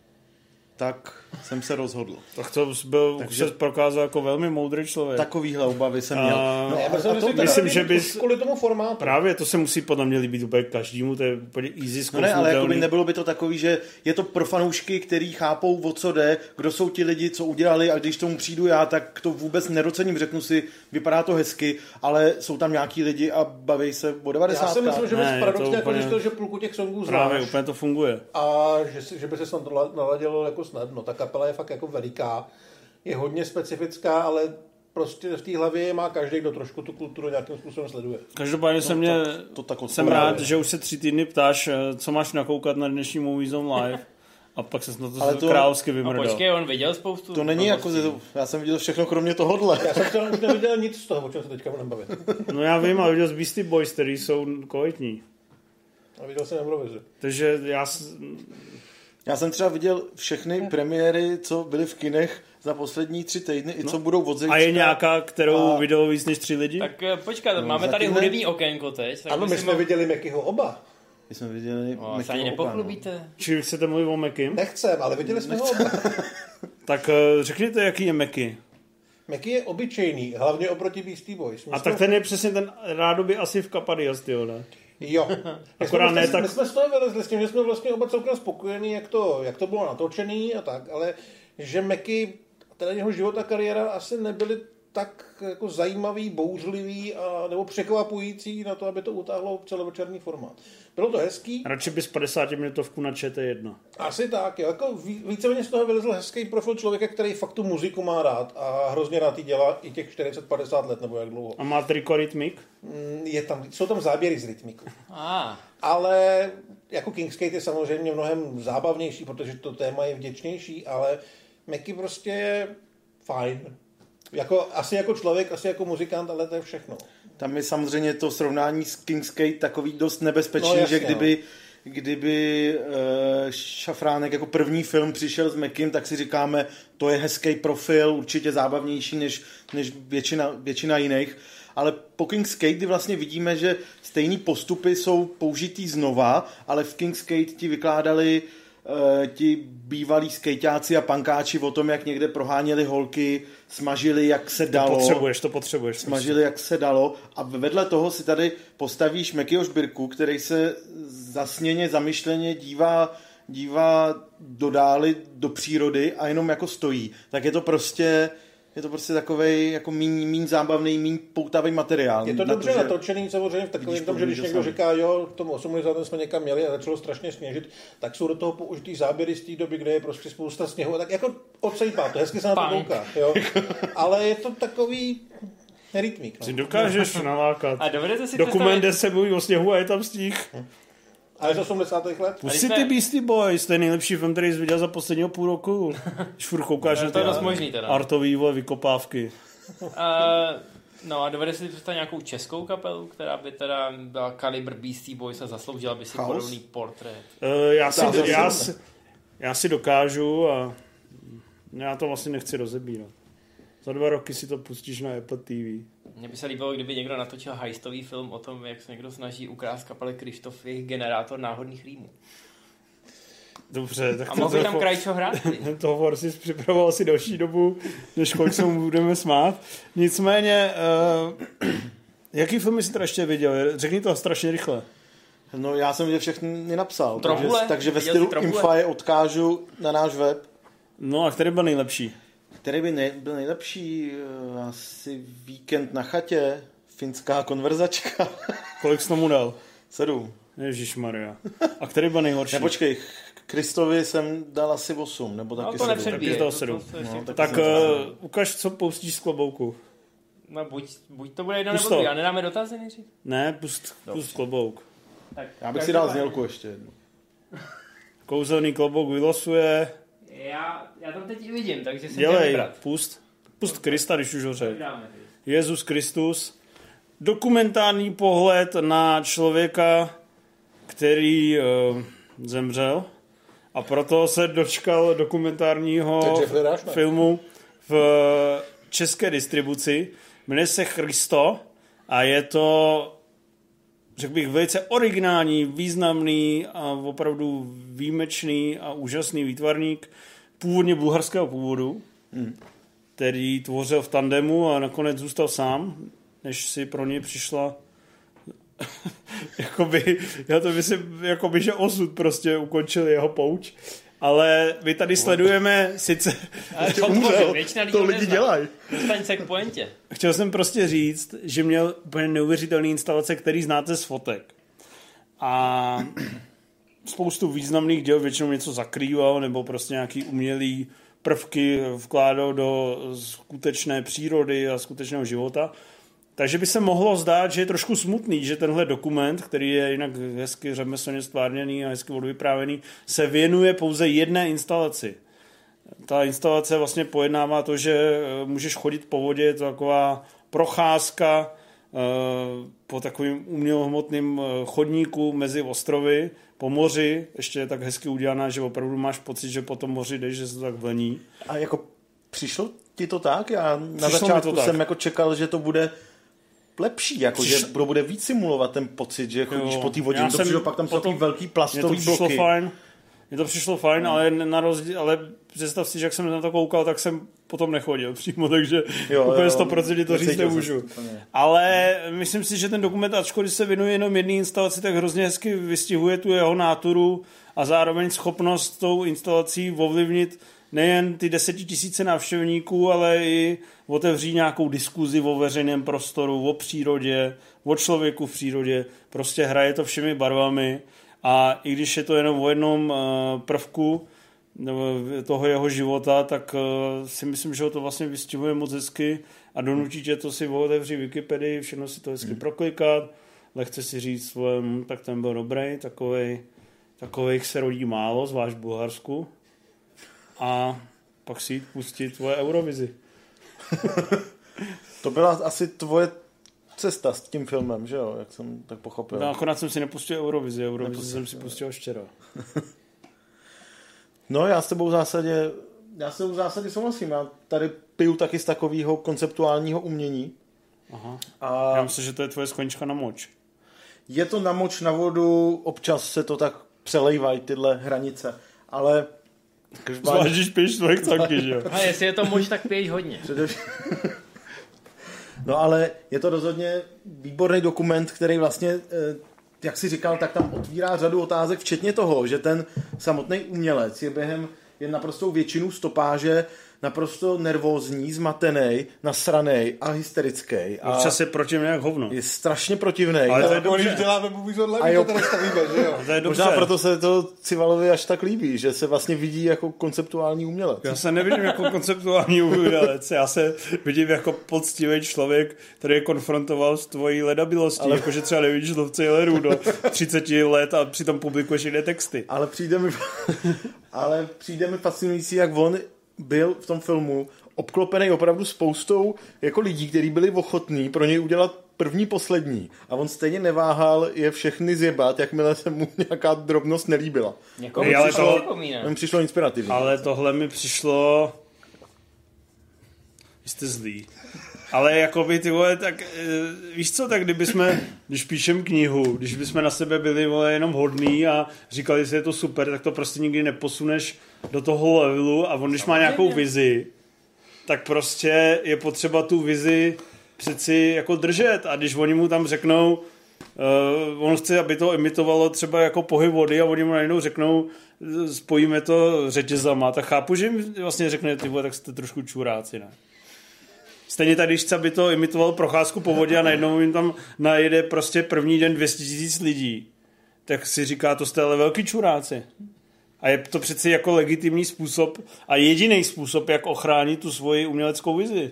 tak jsem se rozhodl. Tak to byl, Takže- se prokázal jako velmi moudrý člověk. Takovýhle obavy jsem měl. A- No a, myslím, a že to, to myslím, že bys- kvůli tomu formátu. Právě to se musí podle mě líbit úplně každému, to je úplně easy No ne, ale jakoby zkousnutelný. nebylo by to takový, že je to pro fanoušky, který chápou, o co jde, kdo jsou ti lidi, co udělali a když tomu přijdu já, tak to vůbec nedocením, řeknu si, vypadá to hezky, ale jsou tam nějaký lidi a baví se o 90. Já si myslím, že bys to paradoxně jako úplně- že půlku těch songů Právě znáš úplně to funguje. a že, že by se snad nala- naladilo jako snadno. Ta kapela je fakt jako veliká, je hodně specifická, ale prostě v té hlavě má každý, kdo trošku tu kulturu nějakým způsobem sleduje. Každopádně jsem, mě, to tak jsem rád, že už se tři týdny ptáš, eh, co máš nakoukat na dnešní Movie Zone Live. A pak se na to, Ale to to- královsky A vymrdal. počkej, on viděl spoustu. To není jako, já jsem viděl všechno kromě tohohle. Já jsem třeba už neviděl nic z toho, o čem se teďka budeme bavit. No já vím, ale viděl z Beastie Boys, který jsou kvalitní. A viděl jsem Eurovizi. Takže já... Já jsem třeba viděl všechny premiéry, co byly v kinech za poslední tři týdny, i co budou od A je nějaká, kterou A- vidělo víc než tři lidi? Tak eh, počkat, No, máme tady zatím ne. hudební okénko teď. Tak Ano, my jsme viděli Mekyho oba. My jsme viděli No, se ani no. nepochlubíte. Či chcete mluvit o Mekim? Nechcem, ale viděli jsme ho oba. Tak eh, řekněte, jaký je Meky. Meky je obyčejný, hlavně oproti Beastie Boys. My A jsme- tak ten je přesně ten rádoby asi v Kapadias, ty ne? Jo. My Akorát jsme, ne my tak- jsme z toho vylezli s tím, že jsme vlastně oba celkem spokojení, jak to, jak to bylo natočený a tak, ale že Meky, teda jeho život a kariéra asi nebyly tak jako zajímavý, bouřlivý a, nebo překvapující na to, aby to utáhlo v celovečerní formát. Bylo to hezký, Radši bys 50 minutovku na ČT1. asi tak, jo. Jako ví- víceméně z toho vylezl hezký profil člověka, který fakt tu muziku má rád a hrozně rád ji dělá i těch 40-50 let nebo jak dlouho. A má trikorytmik? Mm, Je tam, jsou tam záběry z rytmiku. A, Ale jako King's Gate je samozřejmě mnohem zábavnější, protože to téma je vděčnější, ale Meky prostě je fajn. Jako, asi jako člověk, asi jako muzikant, ale to je všechno. Tam je samozřejmě to srovnání s King's Gate takový dost nebezpečný, No, jasně, že kdyby, kdyby uh, Šafránek jako první film přišel s Mekim, tak si říkáme, to je hezký profil, určitě zábavnější než, než většina, většina jiných. Ale po King's kdy vlastně vidíme, že stejný postupy jsou použitý znova, ale v King's Gate ti vykládali uh, ti bývalí skejťáci a pankáči o tom, jak někde proháněli holky, smažili, jak se dalo Potřebuješ, to potřebuješ. smažili, jak se dalo. A vedle toho si tady postavíš Mekyho Šbirku, který se zasněně, zamyšleně dívá, dívá do dály, do přírody a jenom jako stojí. Tak je to prostě, je to prostě takovej jako míň, míň zábavný, míň poutavý materiál. Je to Na dobře že- natočený samozřejmě v takovém tom, že když to někdo sami. říká, jo, k tomu 80. jsme někam měli a začalo strašně sněžit, tak jsou do toho použitý záběry z té doby, kde je prostě spousta sněhu. a Tak jako odsejpá to, hezky se na to kouká. Jo. Ale je to takový rytmík. Si No. dokážeš nalákat. a dovedete si Dokument, kde se mluví o sněhu a je tam sníh. Ale z 80. let? Jsme- ty Beastie Boys, to je nejlepší film, který jsi viděl za posledního půl roku. Když furt koukáš na to je ty dost možný teda. artový vole, vykopávky. Uh, no a dovedete si představit nějakou českou kapelu, která by teda byla kalibr Beastie Boys a zasloužila by si Chaos? podobný portrét. Uh, já, si, já, si- si, já si dokážu a já to vlastně nechci rozebírat. Za dva roky si to pustíš na Apple TV. Mně by se líbilo, kdyby někdo natočil heistový film o tom, jak se někdo snaží ukrást kapele Krištof jejich generátor náhodných rýmů. Dobře, tak A to mohl by tam to- Krajčo hrát? Tento hovor si připravoval asi další dobu, než kolik se mu budeme smát. Nicméně, uh, jaký filmy jsi teda ještě viděl? Řekni to strašně rychle. No já jsem je všechny napsal, takže, Trohule? takže ve stylu? Infaje odkážu na náš web, No a který byl nejlepší? Který by nej, byl nejlepší, eh, asi víkend na chatě, finská konverzačka, Kolik jsi tomu dal? sedm. Ježíš Maria. A který byl nejhorší? Ne, počkej, Kristovi jsem dal asi 8, nebo No taky to taky to to- sedm. to- to ještě- No, tak- tak uh, ukaž, co pouštíš z klobouku. No buď, buď to bude jedno Pust nebo druhé. A nedáme dotazy nejdřív? Ne, pust, pust klobouk. Tak, Já bych si dal znělku ještě jednu. Kouzelný klobouk vylosuje. Já, já tam teď i vidím, takže si Dělej, vybrat. pust. Pust Krista, když už ho řekl. dáme. Jezus Kristus. Dokumentární pohled na člověka, který uh, zemřel a proto se dočkal dokumentárního filmu v české distribuci. Jmenuje se Christo a je to řekl bych, velice originální, významný a opravdu výjimečný a úžasný výtvarník, původně bulharského původu, hmm. který tvořil v tandemu a nakonec zůstal sám, než si pro něj přišla jakoby, já to myslím, jakoby, že osud prostě ukončil jeho pouč. Ale my tady sledujeme sice... Ale to, umřel. většina lidí To to lidi dělají. Dostaň se k pointě. Chtěl jsem prostě říct, že měl úplně neuvěřitelný instalace, který znáte z fotek. A spoustu významných děl většinou něco zakrýval, nebo prostě nějaký umělý prvky vkládal do skutečné přírody a skutečného života. Takže by se mohlo zdát, že je trošku smutný, že tenhle dokument, který je jinak hezky řemeslně stvárněný a hezky odvyprávěný, se věnuje pouze jedné instalaci. Ta instalace vlastně pojednává to, že můžeš chodit po vodě, je to taková procházka po takovým umělohmotným eh, chodníku mezi ostrovy, po moři, ještě je tak hezky udělaná, že opravdu máš pocit, že po tom moři jdeš, že se to tak vlní. A jako přišlo ti to tak? Já na Přišlo začátku tak. jsem jako čekal, že to bude lepší, jako že Přišlo- to bude víc simulovat ten pocit, že chodíš Jo. po té vodě, Já to jsem přišlo, pak tam jsou takový velký plastový bloky. fajn. Mně to přišlo fajn, ale na rozdíl, ale představ si, že jak jsem na to koukal, tak jsem potom nechodil přímo, takže Jo, úplně jo, 100% to říct nemůžu. Ale myslím si, že ten dokument, ačkoliv se věnuje jenom jedné instalaci, tak hrozně hezky vystihuje tu jeho náturu a zároveň schopnost tou instalací ovlivnit nejen ty desetitisíce návštěvníků, ale i otevřít nějakou diskuzi o veřejném prostoru, o přírodě, o člověku v přírodě. Prostě hraje to všemi barvami a i když je to jenom o jednom eh, prvku nebo toho jeho života, tak eh, si myslím, že ho to vlastně vystihuje moc hezky a donutí tě to si otevřít Wikipedii, všechno si to hezky hmm. proklikat, lehce si říct svoje, hm, tak ten byl dobrý, takovej, takových se rodí málo, zvlášť v Bulharsku. A pak si jít pustit tvoje Eurovizi. To byla asi tvoje cesta s tím filmem, že jo, jak jsem tak pochopil. No, akorát jsem si nepustil Eurovizi, Eurovizi jsem si pustil včera. No já s tebou v zásadě, já s tebou v zásadě souhlasím, já tady piju taky z takového konceptuálního umění. Aha. A Já myslím, že to je tvoje sklenička na moč. je to na moč na vodu, občas se to tak přelejvají tyhle hranice, ale každopádně Zvlášť, když piješ svoje taky, že jo? A jestli je to mož, tak piješ hodně. především... No ale je to rozhodně výborný dokument, který vlastně, eh, jak si říkal, tak tam otvírá řadu otázek, včetně toho, že ten samotný umělec je během je naprostou většinu stopáže naprosto nervózní, zmatený, nasranej a hysterický. A Občas je proti mě jak hovno. je strašně protivnej. Ale to je No, když dobře. děláme movies A online, jo. to tady stavíme, že jo? To je dobře. Možná proto se to Civalovi až tak líbí, že se vlastně vidí jako konceptuální umělec. Já se nevidím jako konceptuální umělec, já se vidím jako poctivý člověk, který je konfrontoval s tvojí ledabilostí, Ale... jakože třeba nevidíš lovce Jellerů do 30 let a přitom publikuješ jiné texty. Ale přijde mi, ale přijde mi fascinující, jak on byl v tom filmu obklopený opravdu spoustou jako lidí, kteří byli ochotní pro něj udělat první, poslední. A on stejně neváhal je všechny zjebat, jakmile se mu nějaká drobnost nelíbila. Někomu Ej, ale to. Mně přišlo inspirativní. Ale tohle mi přišlo... Jste zlý. Ale jako by ty vole, tak e, víš co, tak kdyby jsme, když píšem knihu, když bychom na sebe byli vole, jenom hodný a říkali si, je to super, tak to prostě nikdy neposuneš do toho levelu a on když má nějakou vizi, tak prostě je potřeba tu vizi přeci jako držet a když oni mu tam řeknou, uh, on chce, aby to imitovalo třeba jako pohyb vody a oni mu najednou řeknou, eh, spojíme to řetězama, tak chápu, že jim vlastně řekne, ty vole, tak jste trošku čuráci, ne? Stejně tak, když aby to imitovalo procházku po vodě a najednou jim tam najede prostě první den 200 tisíc lidí, tak si říká, to jste ale velký čuráci. A je to přeci jako legitimní způsob a jediný způsob, jak ochránit tu svoji uměleckou vizi.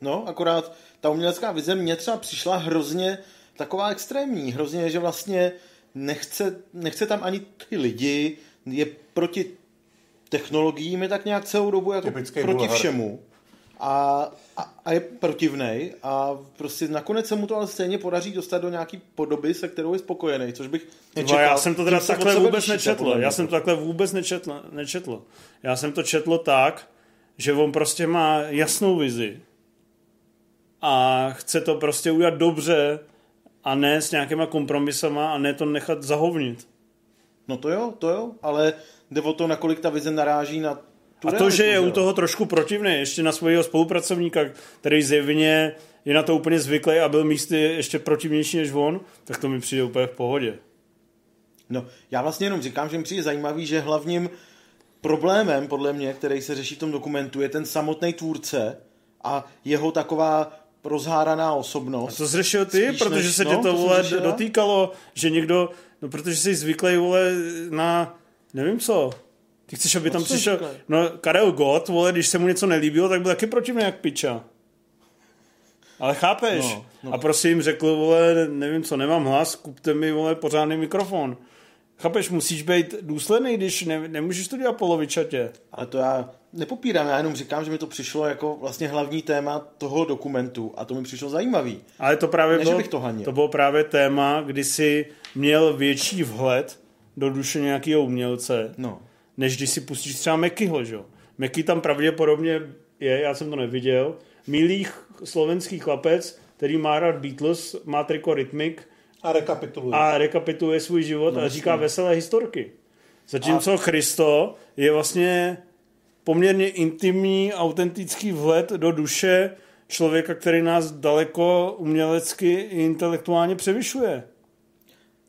No, akorát ta umělecká vize mně třeba přišla hrozně taková extrémní, hrozně, že vlastně nechce, nechce tam ani ty lidi, je proti technologiím, je tak nějak celou dobu jako Typický proti Bulhar. všemu a, a, a je protivnej a prostě nakonec se mu to ale stejně podaří dostat do nějaký podoby, se kterou je spokojený, což bych nečekal. já jsem to teda Tím takhle vůbec nečetl. Já jsem to takhle vůbec nečetl, nečetl. Já jsem to četl tak, že on prostě má jasnou vizi a chce to prostě udělat dobře a ne s nějakýma kompromisama a ne to nechat zahovnit. No to jo, to jo, ale jde o to, nakolik ta vize naráží na tu A to, realitu, že je jo. u toho trošku protivný, ještě na svého spolupracovníka, který zjevně je na to úplně zvyklý a byl místy ještě protivnější než on, tak to mi přijde úplně v pohodě. No, já vlastně jenom říkám, že mi přijde zajímavý, že hlavním problémem, podle mě, který se řeší v tom dokumentu, je ten samotný tvůrce a jeho taková rozháraná A osobnost. to zřešil ty, Spíš protože než- se no, tě to, to vole, dotýkalo, že někdo, no protože jsi zvyklý, vole, na, nevím co, ty chceš, aby tam jsem přišel, no Karel Gott, vole, když se mu něco nelíbilo, tak byl taky proti mě jak piča. Ale chápeš? No, no. A prostě jim řekl, vole, nevím co, nemám hlas, kupte mi, vole, pořádný mikrofon. Chápeš, musíš být důsledný, když ne, nemůžeš to dělat polovičatě. Ale to já nepopírám, já jenom říkám, že mi to přišlo jako vlastně hlavní téma toho dokumentu a to mi přišlo zajímavý. Ale to právě Ne, bylo, bych to hanil. to bylo právě téma, kdy jsi měl větší vhled do duše nějakého umělce, No. Než když si pustíš třeba Mekyho, že jo. Meky tam pravděpodobně je, já jsem to neviděl, milý slovenský chlapec, který má rád Beatles, má triko Rhythmic A rekapituluji. a rekapituluje svůj život No, a říká veselé historky. Zatímco Christo je vlastně poměrně intimní, autentický vhled do duše člověka, který nás daleko umělecky i intelektuálně převyšuje.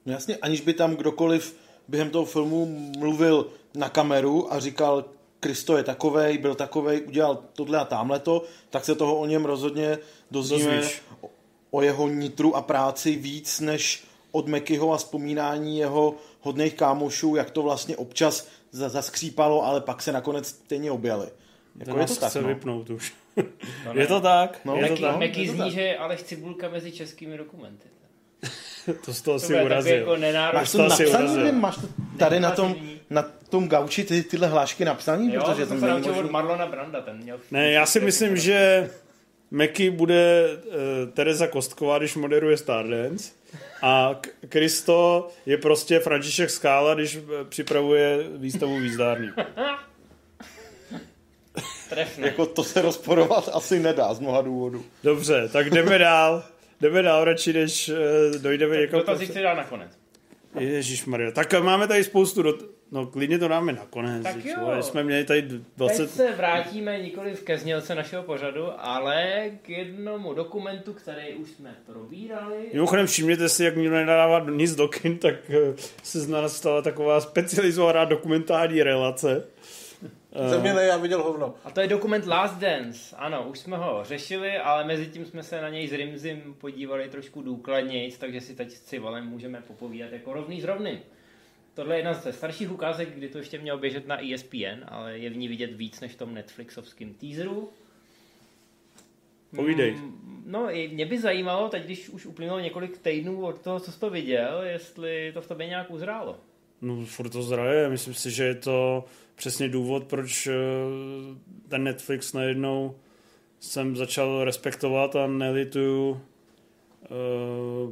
No jasně, aniž by tam kdokoliv během toho filmu mluvil na kameru a říkal, Kristo je takovej, byl takovej, udělal tohle a tamhleto, tak se toho o něm rozhodně dozvíme Dozvíš. o, jeho nitru a práci víc než od Mekyho a vzpomínání jeho hodných kámošů, jak to vlastně občas za- zaskřípalo, ale pak se nakonec stejně objeli. Jako je to tak, chce no. vypnout už. ne. je to tak? No, je to Meky, tak? Zní, že je Aleš Cibulka mezi českými dokumenty. To z toho To si urazil. jako nenárod. Máš to To asi napsaný, urazil. ne? máš to tady na tom, na tom gauči ty, tyhle hlášky napsaný, Jo, protože to možný. od Marlona Branda, ten měl... Ne, já si myslím, že Meky bude uh, Tereza Kostková, když moderuje Stardance a Kristo je prostě František Skála, když eh, připravuje výstavu výzdární. Trefne. Jako to se rozporovat asi nedá z mnoha důvodů. Dobře, tak jdeme dál. Jdeme dál radši, než uh, dojdeme někam. Dotazy chci dát nakonec. Ježíš Maria. Tak eh, máme tady spoustu dot... No klidně to dáme nakonec. Tak teď, jo. vole, Jsme měli tady Teď 20... se vrátíme nikoli ke znělce našeho pořadu, ale k jednomu dokumentu, který už jsme probírali. Mimochodem všimněte si, jak nikdo nedává nic do kin, tak eh, se z nás stala taková specializovaná dokumentární relace. Ze mě ne, já viděl hovno. A to je dokument Last Dance. Ano, už jsme ho řešili, ale mezi tím jsme se na něj s Rimzim podívali trošku důkladněji, takže si teď s Civalem můžeme popovídat jako rovný s rovným. Tohle je jedna ze starších ukázek, kdy to ještě mělo běžet na ESPN, ale je v ní vidět víc než v tom Netflixovském teaseru. Povídej. Mm, No, i mě by zajímalo, teď když už uplynulo několik týdnů od toho, co jsi to viděl, jestli to v tobě nějak uzrálo. No, furt to zraje. Myslím si, že je to přesně důvod, proč eh, ten Netflix najednou jsem začal respektovat a nelituju eh,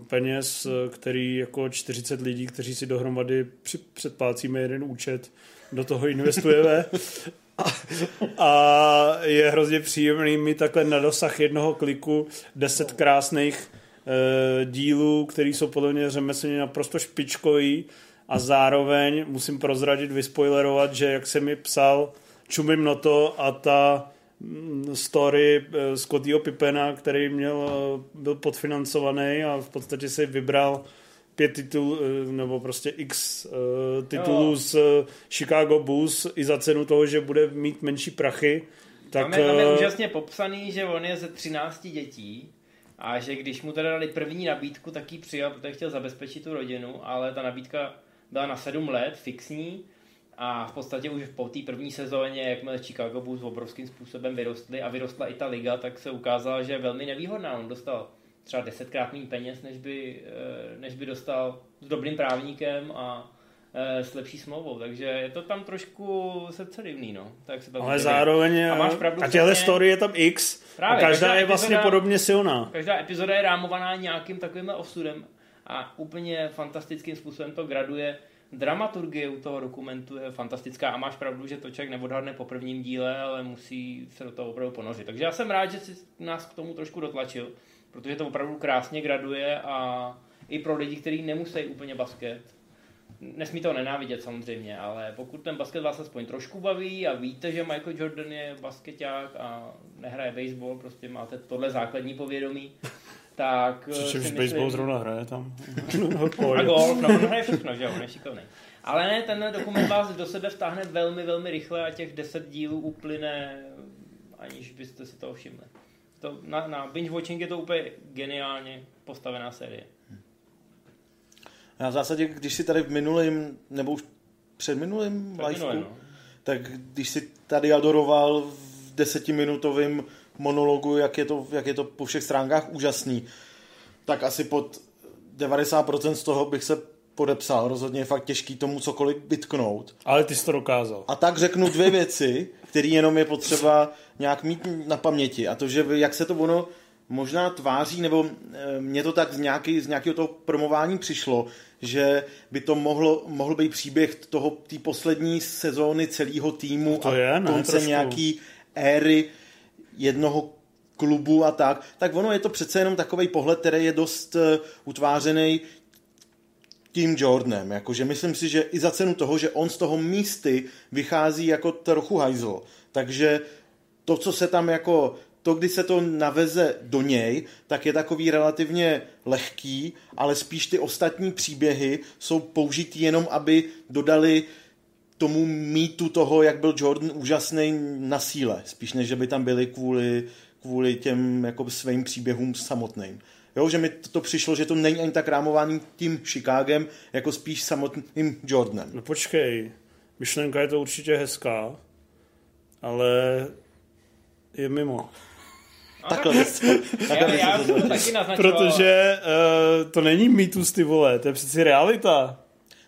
peněz, který jako 40 lidí, kteří si dohromady předplácíme jeden účet, do toho investujeme. A, a je hrozně příjemný mít takhle na dosah jednoho kliku 10 krásných eh, dílů, které jsou podle mě řemeslně naprosto špičkový a zároveň musím prozradit, vyspoilerovat, že jak jsem mi psal Čumim Noto a ta mm, story eh, Scottyho Pippena, který měl, eh, byl podfinancovaný a v podstatě si vybral pět titulů, eh, nebo prostě x titulů Jo. z Chicago Bulls i za cenu toho, že bude mít menší prachy. Tak, tam, je, tam je úžasně popsaný, že on je ze 13 dětí a že když mu teda dali první nabídku, tak ji přijal, protože chtěl zabezpečit tu rodinu, ale ta nabídka byla na 7 let, fixní a v podstatě už po té první sezóně, jakmile Chicago Bulls obrovským způsobem vyrostly a vyrostla i ta liga, tak se ukázalo, že je velmi nevýhodná. On dostal třeba desetkrát méně peněz, než by, eh, než by dostal s dobrým právníkem a eh, s lepší smlouvou, takže je to tam trošku srdce divný, no. Tak se ale zároveň A máš pravdu, a těhle story je tam x Právě, a každá, každá je vlastně epizoda- podobně silná. Každá epizoda je rámovaná nějakým takovým osudem a úplně fantastickým způsobem to graduje. Dramaturgie u toho dokumentu je fantastická a máš pravdu, že to člověk neodhadne po prvním díle, ale musí se do toho opravdu ponořit. Takže já jsem rád, že jsi nás k tomu trošku dotlačil, protože to opravdu krásně graduje a i pro lidi, kteří nemusí úplně basket, nesmí to nenávidět samozřejmě, ale pokud ten basket vás aspoň trošku baví a víte, že Michael Jordan je basketák a nehraje baseball, prostě máte tohle základní povědomí, tak eh, Přičemž baseball myslím, zrovna hraje tam. a golf, no on hraje všechno, že jo, on je šikovný. Ale ne, ten dokument vás do sebe vtáhne velmi, velmi rychle a těch deset dílů uplyne, aniž byste si toho všimli. To, na, na binge watching je to úplně geniálně postavená série. Já v zásadě, když si tady v minulém, nebo už předminulém Tak liveu, minulé, no. tak když si tady adoroval v desetiminutovém monologu, jak je, to, jak je to po všech stránkách úžasný, tak asi pod 90% z toho bych se podepsal. Rozhodně je fakt těžký tomu cokoliv vytknout. Ale ty jsi to dokázal. A tak řeknu dvě věci, které jenom je potřeba nějak mít na paměti. A to, že jak se to ono možná tváří, nebo eh, mně to tak z, nějaký, z nějakého toho promování přišlo, že by to mohlo, mohl být příběh toho té poslední sezóny celého týmu To a je, ne, konce trošku. nějaký éry jednoho klubu a tak, tak ono je to přece jenom takový pohled, který je dost uh, utvářený tím Jordanem. Jakože myslím si, že i za cenu toho, že on z toho místy vychází jako trochu hajzl. Takže to, co se tam jako to, kdy se to naveze do něj, tak je takový relativně lehký, ale spíš ty ostatní příběhy jsou použitý jenom, aby dodali tomu mýtu toho, jak byl Jordan úžasný na síle, spíš než, že by tam byli kvůli, kvůli těm jako svým příběhům samotným. Jo, že mi to, to přišlo, že to není ani tak rámovaný tím Chicagem, jako spíš samotným Jordanem. No počkej, myšlenka je to určitě hezká, ale je mimo. Takhle bys to, takhle Já, já to taky. Protože uh, to není mýtus, ty vole, to je přeci realita.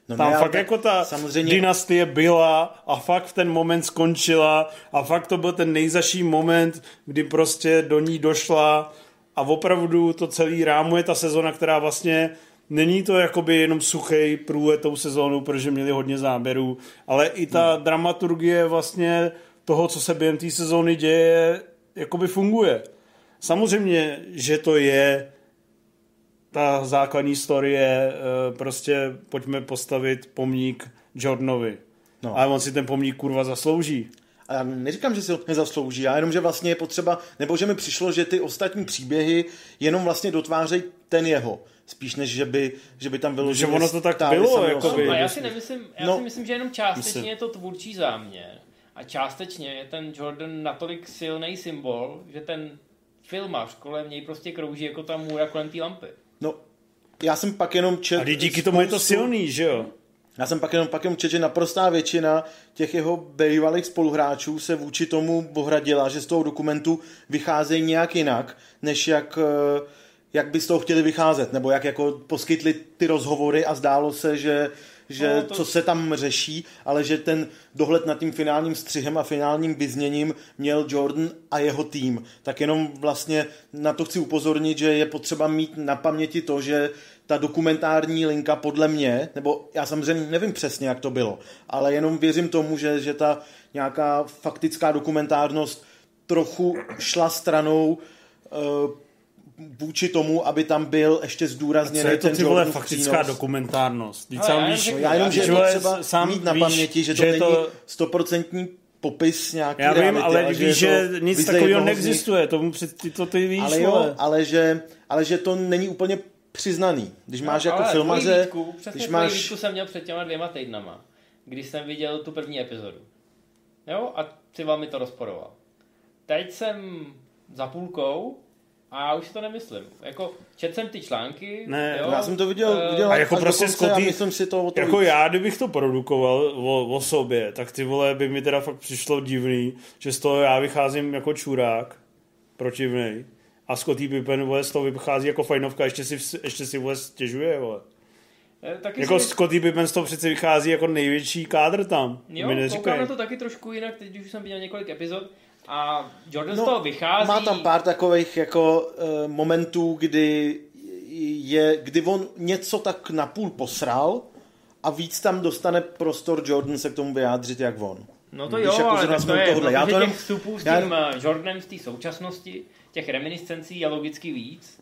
No Tam ne, fakt jako ta samozřejmě- dynastie byla a fakt v ten moment skončila a fakt to byl ten nejzaší moment, kdy prostě do ní došla a opravdu to celý rámuje ta sezona, která vlastně není to jakoby jenom suchý průlet tou sezónou, protože měli hodně záběrů, ale i ta Hmm. dramaturgie vlastně toho, co se během té sezóny děje, jakoby funguje. Samozřejmě, že to je ta základní story je eh, prostě pojďme postavit pomník Jordanovi. No. No. Ale on si ten pomník kurva zaslouží. A já neříkám, že si ho nezaslouží, já jenom, že vlastně je potřeba, nebo že mi přišlo, že ty ostatní příběhy jenom vlastně dotvářejí ten jeho. Spíš než, že by, že by tam bylo... Že ono to tak bylo, jakoby. No, a já si nemyslím, já No. si myslím, že jenom částečně Myslím. je to tvůrčí záměr. A částečně je ten Jordan natolik silný symbol, že ten filmař kolem něj prostě krouží jako ta můra kolem té lampy. No, já jsem pak jenom čet... A díky tomu je to spoustu- silný, že jo? Já jsem pak jenom, pak jenom čet, že naprostá většina těch jeho bývalých spoluhráčů se vůči tomu ohradila, že z toho dokumentu vycházejí nějak jinak, než jak, eh, jak by z toho chtěli vycházet, nebo jak jako poskytli ty rozhovory a zdálo se, že, že No, to- to... co se tam řeší, ale že ten dohled nad tím finálním střihem a finálním vyzněním měl Jordan a jeho tým. Tak jenom vlastně na to chci upozornit, že je potřeba mít na paměti to, že ta dokumentární linka podle mě, nebo já samozřejmě nevím přesně, jak to bylo, ale jenom věřím tomu, že, že ta nějaká faktická dokumentárnost trochu šla stranou uh, vůči tomu, aby tam byl ještě zdůrazněný je to ten ty vole faktická přínos. dokumentárnost? Vždyť Ale sám já víš, No já jenom, že je potřeba sám mít na víš, paměti, že to že je není to- stoprocentní popis nějaký já vím, reality, ale že víš, že to nic takového z nich. neexistuje, tomu před, ty to ty víš, Ale jo, vole. ale že, ale že to není úplně přiznaný. Když máš jako No, Ale tvoji filmaře, výtku, když máš... výtku jsem měl před těma dvěma týdnama, když jsem viděl tu první epizodu. Jo, a si vám mi to rozporoval. Teď jsem za půlkou a já už si to nemyslím. Jako, četl jsem ty články. Ne, jo, Já jsem to viděl, eh, viděl A jako prostě Scotty- myslím si to o to Jako víc. já, kdybych to produkoval o, o sobě, tak ty vole by mi teda fakt přišlo divný, že z toho já vycházím jako čurák, protivnej. A Scotty Pippen, vole, z toho vychází jako fajnovka, ještě si, ještě si vole stěžuje, vole. eh, Taky Jako si, Scotty Pippen z toho přece vychází jako největší kádr tam. jo, koukám na to taky trošku jinak, teď už jsem viděl několik epizod a Jordan z No, toho vychází. Má tam pár takových jako uh, momentů, kdy je, kdy on něco tak napůl posral a víc tam dostane prostor Jordan se k tomu vyjádřit, jak on. No to Když jo, jako ale tak to je, tohohle. Já to těch vstupů s já tím já... Jordanem z té současnosti, těch reminiscencí je logicky víc,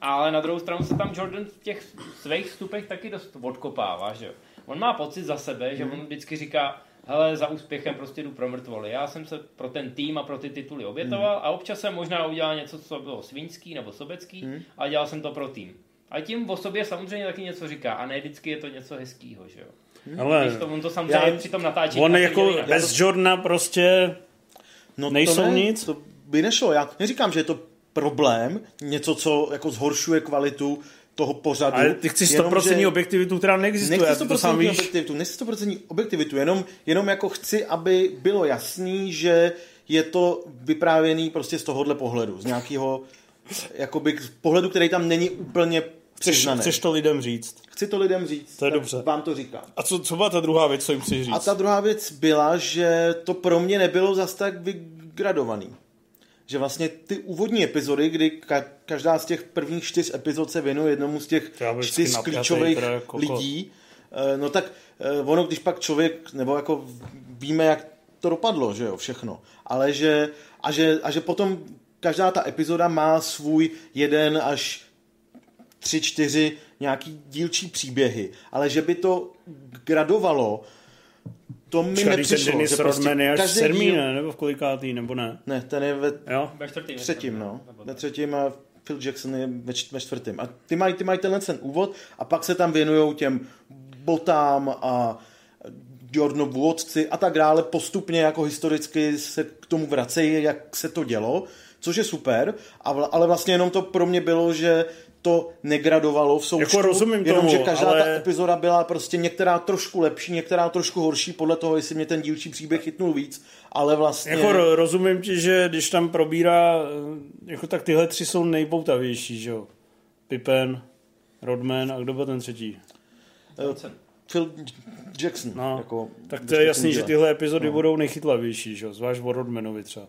ale na druhou stranu se tam Jordan v těch svých vstupech taky dost odkopává, že jo. On má pocit za sebe, že on vždycky říká, hele, za úspěchem prostě jdu pro mrtvoly. Já jsem se pro ten tým a pro ty tituly obětoval a občas jsem možná udělal něco, co bylo svinský nebo sobecký, a dělal jsem to pro tým. A tím o sobě samozřejmě taky něco říká a ne vždycky je to něco hezkýho, že jo. Ale Když to, on to samozřejmě Já- při tom natáčení on jako jinak. bez Jordana prostě No Nejsou to ne, nic? To by nešlo. Já neříkám, že je to problém, něco, co jako zhoršuje kvalitu toho pořadu. ale ty chceš jenom, 100% že- objektivitu, která neexistuje. Nechci a ty to sám 100% víš. objektivitu, nechci 100% objektivitu, jenom, jenom jako chci, aby bylo jasný, že je to vyprávěný prostě z tohohle pohledu, z nějakého jakoby z pohledu, který tam není úplně přiznaný. chceš to lidem říct. Chci to lidem říct, To je dobře. vám to říkám. A co, co byla ta druhá věc, co jim chci říct? A ta druhá věc byla, že to pro mě nebylo zas tak vygradovaný. Že vlastně ty úvodní epizody, kdy ka- každá z těch prvních čtyř epizod se věnuje jednomu z těch čtyř klíčových jako lidí, eh, no tak eh, ono, když pak člověk, nebo jako víme, jak to dopadlo, že jo, všechno. Ale že, a že, a že potom každá ta epizoda má svůj jeden až tři, čtyři nějaký dílčí příběhy, ale že by to gradovalo, to mi ten nepřišlo. Denis že Rodman je až každý sedmý, díl- ne? Nebo v kolikátý, nebo ne? Ne, ten je ve Jo? Ve čtvrtým. třetím, no. Ve třetím a Phil Jackson je ve, čt- ve čtvrtém. A ty mají, ty mají tenhle ten úvod a pak se tam věnují těm botám a Jordanovu otci a tak dále. Postupně jako historicky se k tomu vracejí, jak se to dělo, což je super, a vla, ale vlastně jenom to pro mě bylo, že to negradovalo v součtu. Jako rozumím jenom, tomu, že každá ale- ta epizoda byla prostě některá trošku lepší, některá trošku horší, podle toho, jestli mě ten dílčí příběh chytnul víc, ale vlastně... Jako ro- rozumím ti, že když tam probírá, eh, jako tak tyhle tři jsou nejpoutavější, že jo? Pippen, Rodman a kdo byl ten třetí? Eh, Phil Jackson. No, jako tak to je jasný, že tyhle epizody no. budou nejchytlavější, že jo? Zvlášť o Rodmanovi třeba.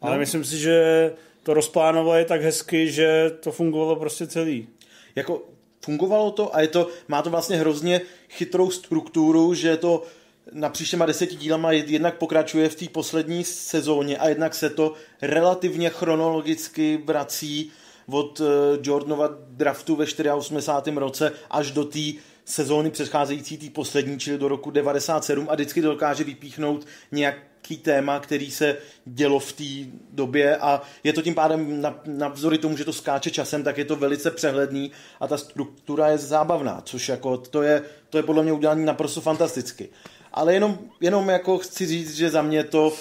Ale no. myslím si, že to rozplánovali tak hezky, že to fungovalo prostě celý. Jako fungovalo to a je to, má to vlastně hrozně chytrou strukturu, že to napříč těma deseti dílama jed- jednak pokračuje v té poslední sezóně a jednak se to relativně chronologicky vrací od uh, Jordanova draftu ve 84. roce až do té sezóny předcházející, té poslední, čili do roku 97 a vždycky dokáže vypíchnout nějaký téma, který se dělo v té době a je to tím pádem na- navzdory tomu, že to skáče časem, tak je to velice přehledný a ta struktura je zábavná, což jako to je, to je podle mě udělané naprosto fantasticky. Ale jenom, jenom jako chci říct, že za mě to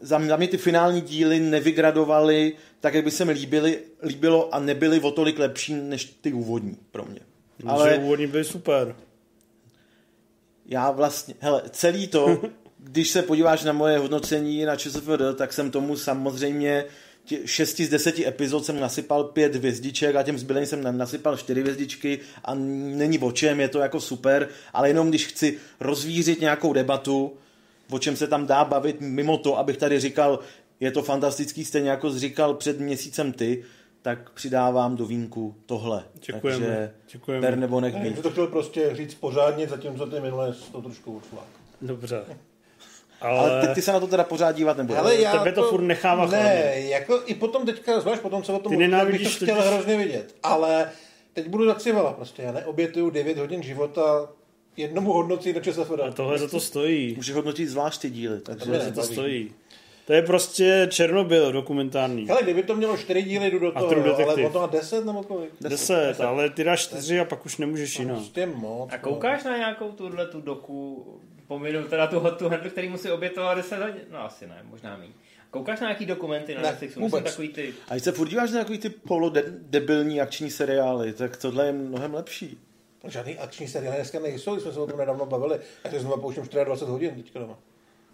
za mě, za mě ty finální díly nevygradovaly tak, jak by se mi líbily, líbilo a nebyly o tolik lepší než ty úvodní pro mě. Ale... Úvodní byly super. já vlastně, hele, celý to, když se podíváš na moje hodnocení na ČSFD, tak jsem tomu samozřejmě tě- 6 z 10 epizod jsem nasypal pět hvězdiček a těm zbylým jsem na- nasypal čtyři hvězdičky a není o čem, je to jako super, ale jenom když chci rozvířit nějakou debatu, o čem se tam dá bavit mimo to, abych tady říkal, je to fantastický, stejně jako říkal před měsícem ty, tak přidávám do vínku tohle. Děkujeme, Takže děkujeme. ber nebo nech jsem to chtěl prostě říct pořádně, zatímco ty minule jsi to trošku odflák. Dobře. Ale Ale, ty, ty se na to teda pořád dívat nebudeš. Ale já tebe to furt nechává Ne, chladit. jako i potom teďka, zvlášť potom, co o tom Ty mluvím, bych nenávidíš to chtěl totiž- hrozně vidět. Ale teď budu zacívala prostě. Já neobětuju 9 hodin života jednomu hodnocí do ČSFD. a tohle za to stojí. Můžeš hodnotit zvlášť ty díly. To Takže... Tohle za to stojí. To je prostě Černobyl dokumentární. Hele, kdyby to mělo 4 díly, jdu do A toho, jo, ale on to má 10 nebo kolik? Deset, ale ty dáš čtyři a pak už nemůžeš jinak. Prostě moc. A koukáš na nějakou tuhle tu doku, pominu teda tu tu handlu, který musí obětovat 10 hodin? No asi ne, možná méně. Koukáš na nějaký dokumenty na Ne, Netflixu? Vůbec. takový ty... A když se furt díváš na takový ty polodebilní akční seriály, tak tohle je mnohem lepší. Žádný akční seriály dneska nejsou, jsme se o tom nedávno bavili. Já si znova pouštím 24 hodin teďka doma.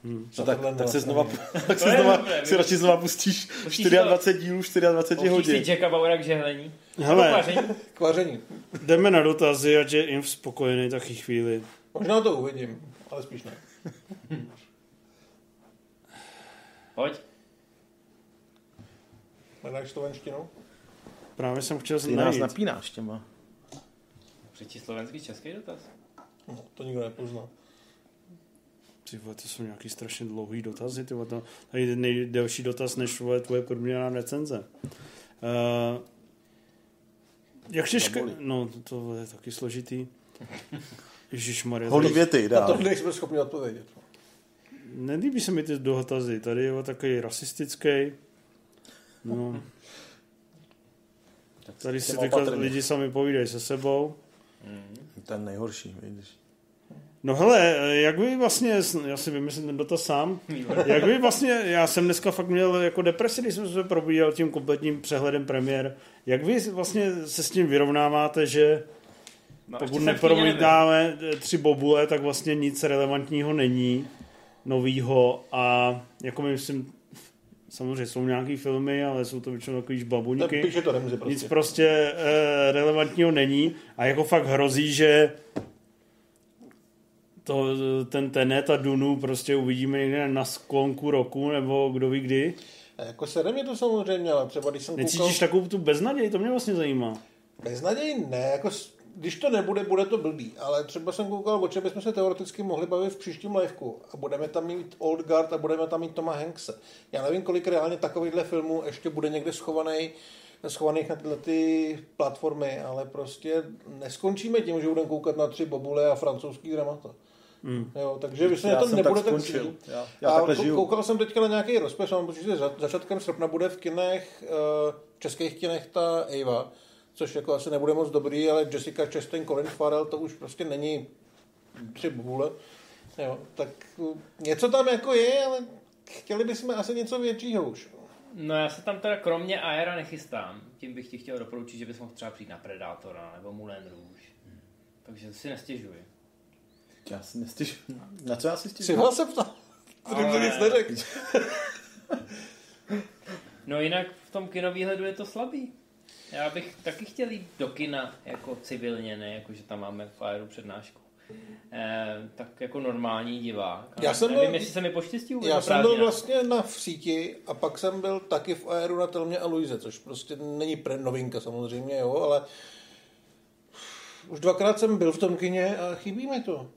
Hmm. No tak, tak se znova, tak To se znova, dobré, si radši znova pustíš Pustíš 24 dílů, 24 Pouštíš hodin. si Jacka Bauera k žehlení? Hele. K vaření. Jdeme na dotazy, ať je jim spokojený taky chvíli. Možná to uvidím, ale spíš ne. Pojď. Hledáš slovenštinu? Právě jsem chtěl Ty nás napínáš těma. Přečti slovenský český dotaz. No, to nikdo nepozná. Ty vole, to jsou nějaký strašně dlouhý dotazy, ty vole, to tady je nejdelší dotaz než vole, tvoje průměrná recenze. Uh, jak těžké, no to je taky složitý. Ježišmarja. Holý to- věty, Na to nejsme schopni odpovědět. Nelíbí se mi ty dotazy. Tady je takový rasistický. No. Tady si teďka lidi sami povídají se sebou. Ten nejhorší, vidíš. No hele, jak vy vlastně, já si vymyslím ten dotaz sám, jak vy vlastně, já jsem dneska fakt měl jako depresi, když jsem se probídal tím kompletním přehledem premiér, jak vy vlastně se s tím vyrovnáváte, že No, pokud nepromítáme tři bobule, tak vlastně nic relevantního není novýho a jako my myslím, samozřejmě jsou nějaký filmy, ale jsou to většinou takový Tak babuňky. píše to Remzi Nic prostě. prostě e, relevantního není a jako fakt hrozí, že to, ten Tenet a Dunu prostě uvidíme někde na sklonku roku nebo kdo ví kdy. A jako sere mě to samozřejmě, ale třeba když jsem koukal... Necítíš takovou tu beznaděj? To mě vlastně zajímá. Beznaděj ne, jako když to nebude, bude to blbý, ale třeba jsem koukal, o čem bychom se teoreticky mohli bavit v příštím liveku a budeme tam mít Old Guard a budeme tam mít Toma Hankse. Já nevím, kolik reálně takovýchhle filmů ještě bude někde schovaný schovaných na tyhle ty platformy, ale prostě neskončíme tím, že budeme koukat na tři bobule a francouzský dramata. Mm. Jo, takže vy se Já to jsem nebude tak skončil. Já- já a takhle žiju. koukal jsem teďka na nějaký rozpis, mám pocit, že za, začátkem srpna bude v kinech, eh, v českých kinech ta Ava, což jako asi nebude moc dobrý, ale Jessica Chastain, Colin Farrell, to už prostě není tři bůle. Jo, tak uh, něco tam jako je, ale chtěli bychom asi něco většího už. No já se tam teda kromě Aera nechystám. Tím bych ti chtěl doporučit, že bys mohl třeba přijít na Predátora nebo Moulin Rouge. Takže si nestěžuji. Já si nestěž... Na co já si stěžuji? ho se ptal. Protože to nic neřekl. No jinak v tom kinovýhledu je to slabý. Já bych taky chtěl jít do kina jako civilně, ne jako že tam máme v Aeru přednášku. Eh, tak jako normální divák. Já jsem nevím, byl- jestli se mi poštěstí Já jsem byl vlastně na v síti a pak jsem byl taky v Aeru na Telmě a Luize, což prostě není pre novinka samozřejmě, jo, ale už dvakrát jsem byl v tom kině a chybí mi to.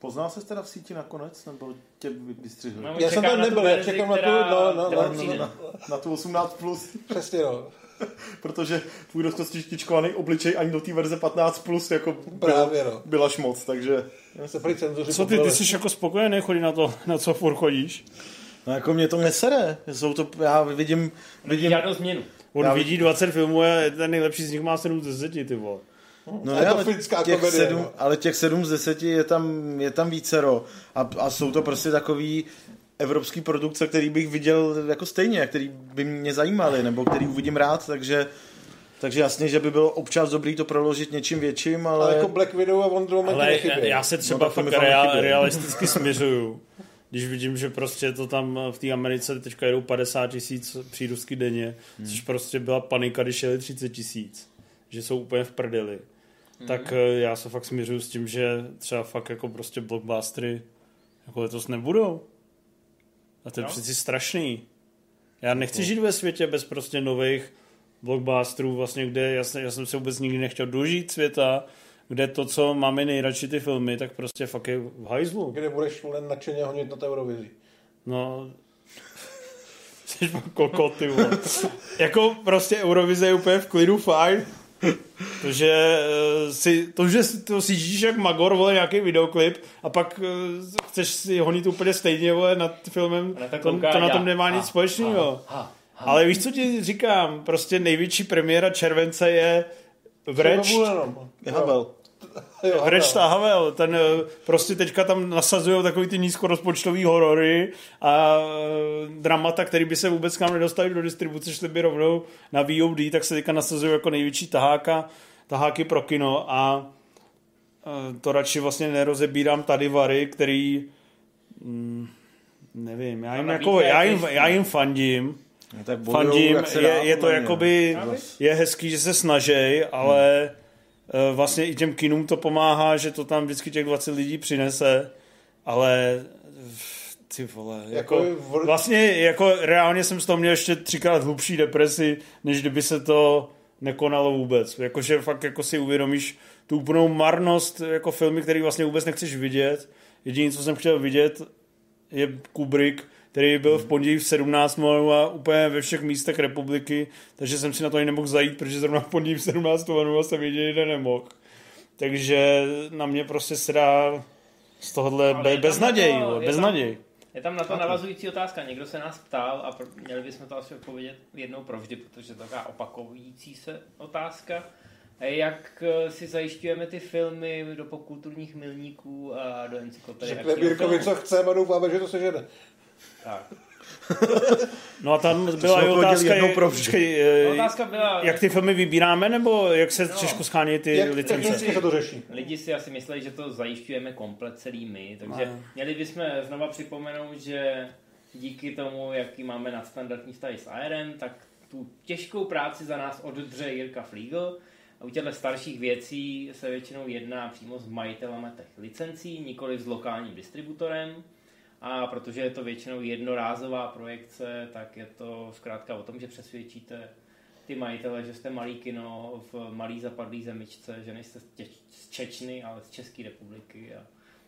Poznal se teda v síti nakonec, nebo tě vystřihli? No, Já jsem tam na nebyl, já čekám na tu, no, no, no, přijde. no, Na tu 18+, plus, Přesně, no. protože tvůj rozkostičkovaný obličej ani do té verze 15+, plus jako Právě, no. byla šmoc, takže... Se Co ty, ty jsi jako spokojený, chodí na to, na co furt chodíš? No jako mě to nesere, jsou to, já vidím, vidím, Žádnou změnu. On Já vidí 20 filmů a ten nejlepší z nich má 7 z 10, ty vole. No ne, je to ale finská těch komedie, sedm, no. ale těch sedm z deseti je tam, je tam vícero. A, a jsou to prostě takový evropský produkce, který bych viděl jako stejně, který by mě zajímaly, nebo který uvidím rád, takže takže jasně, že by bylo občas dobrý to proložit něčím větším, ale... Ale jako Black Widow a Wonder Woman Ale já se třeba No, tak to fakt rea- realisticky směřuju. Když vidím, že prostě to tam v té Americe teďka jedou 50 tisíc přírůstky denně, hmm. což prostě byla panika, když jeli 30 tisíc. Že jsou úplně v prdeli. Hmm. Tak eh, já se fakt směřuju s tím, že třeba fakt jako prostě blockbustery jako letos nebudou. A to je No. přeci strašný. Já nechci žít ve světě bez prostě nových blockbusterů, vlastně, kde já jsem, já jsem se vůbec nikdy nechtěl dožít světa, kde to, co máme nejradši ty filmy, tak prostě fakt je v hajzlu. Kde budeš vole nadšeně honit na té Eurovizi. No, jsi kokot, ty vole. jako prostě Eurovize je úplně v klidu fajn, protože eh, si, to, že si to sížíš jak Magor, vole, nějaký videoklip a pak eh, chceš si honit úplně stejně, vole, nad filmem, to to, to na tom nemá nic společného. Ale víš, co ti říkám? Prostě největší premiéra července je Vreč. Havel. Jo, Vreč no. a Havel. Ten eh, prostě teďka tam nasazují takový ty nízkorozpočtový horory a eh, dramata, který by se vůbec k nám nedostali do distribuce, šli by rovnou na VOD, tak se teďka nasazují jako největší taháka, taháky pro kino a eh, to radši vlastně nerozebírám tady Vary, který mm, nevím, já jim, Ta jako, já jim, já no. jim fandím, No, tak bojujou, fandím, je, je to jakoby, je hezký, že se snažej, ale hmm. Vlastně i těm kinům to pomáhá, že to tam vždycky těch 20 lidí přinese, ale ty vole, jako, Jako vlastně jako reálně jsem z toho měl ještě třikrát hlubší depresi, než kdyby se to nekonalo vůbec. Jakože fakt jako si uvědomíš tu úplnou marnost jako filmy, který vlastně vůbec nechceš vidět. Jediné, co jsem chtěl vidět, je Kubrick, který byl v pondělí v 17 a úplně ve všech místech republiky, takže jsem si na to ani nemohl zajít, protože zrovna v pondělí v 17 jsem jediný den nemohl. takže na mě prostě se dá z tohohle be, je tam bez na to- naději, je tam- naději. Je tam na to navazující otázka. Někdo se nás ptal a pro- měli bychom to asi odpovědět jednou provždy, protože to je taková opakující se otázka. Jak eh, si zajišťujeme ty filmy do popkulturních milníků a do encyklopedie? Řekne Bírkovi, co chceme a doufáme, že to sežene. Tak. No a tam byla i otázka, jednou je- provždy. počkej, eh, Otázka byla, jak ty filmy vybíráme, nebo jak se No. těžko schání ty Jak licence? se to řeší? Lidi si asi mysleli, že to zajišťujeme komplet celý my, takže No. měli bychom znova připomenout, že díky tomu, jaký máme nadstandardní vztahy s ARM, tak tu těžkou práci za nás oddře Jirka Fliegel. A u těchto starších věcí se většinou jedná přímo s majitelama těch licencí, nikoli s lokálním distributorem. A protože je to většinou jednorázová projekce, tak je to zkrátka o tom, že přesvědčíte ty majitele, že jste malý kino v malý zapadlý zemičce, že nejste z Čečny, ale z České republiky. A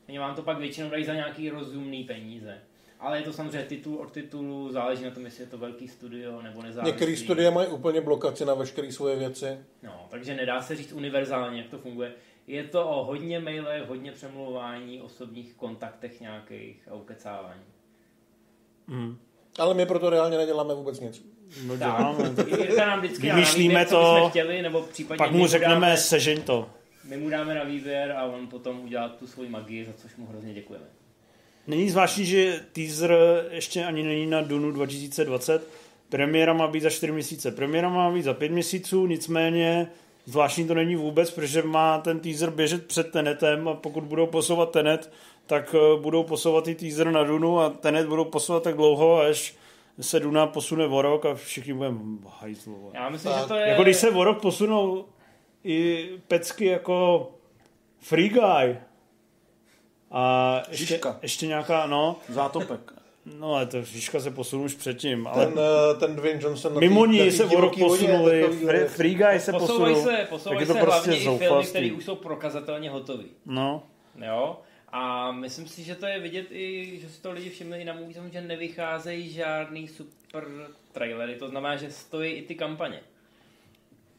oni vám to pak většinou dají za nějaký rozumný peníze. Ale je to samozřejmě titul od titulu, záleží na tom, jestli je to velký studio nebo nezávislý. Některé studie mají úplně blokaci na veškeré svoje věci. No, takže nedá se říct univerzálně, jak to funguje. Je to o hodně mailech, hodně přemlouvání, osobních kontaktech nějakých a ukecávání. Hmm. Ale my proto reálně neděláme vůbec nic. No děláme. Jirka nám vždycky dá na Vymýšlíme co to, bychom chtěli, nebo případně Pak mu řekneme, dáme, sežeň to. my mu dáme na výběr a on potom udělá tu svoji magii, za což mu hrozně děkujeme. Není zvláštní, že teaser ještě ani není na Dunu 2020. Premiéra má být za 4 měsíce. Premiéra má být za 5 měsíců, nicméně zvláštní to není vůbec, protože má ten teaser běžet před Tenetem a pokud budou posouvat Tenet, tak eh, budou posouvat i teaser na Dunu a Tenet budou posouvat tak dlouho, až se Duna posune o rok a všichni budeme hajzlu. vole. Já myslím, Tak, že to je... Jako když se o rok posunou i pecky jako Free Guy a ještě, Žižka. ještě nějaká, no, Zátopek. No ale to Žižka se posunul už předtím, ale Ten, eh, ten Dwayne Johnson na mimo ní se o rok posunuli, Free, eh, Free Guy se posouvají posunul, se, posouvají se to hlavně prostě i filmy, které už jsou prokazatelně hotové. No, Jo? A myslím si, že to je vidět i, že si to lidi všimli i na Movie Zone, že nevycházejí žádný super trailery, to znamená, že stojí i ty kampaně.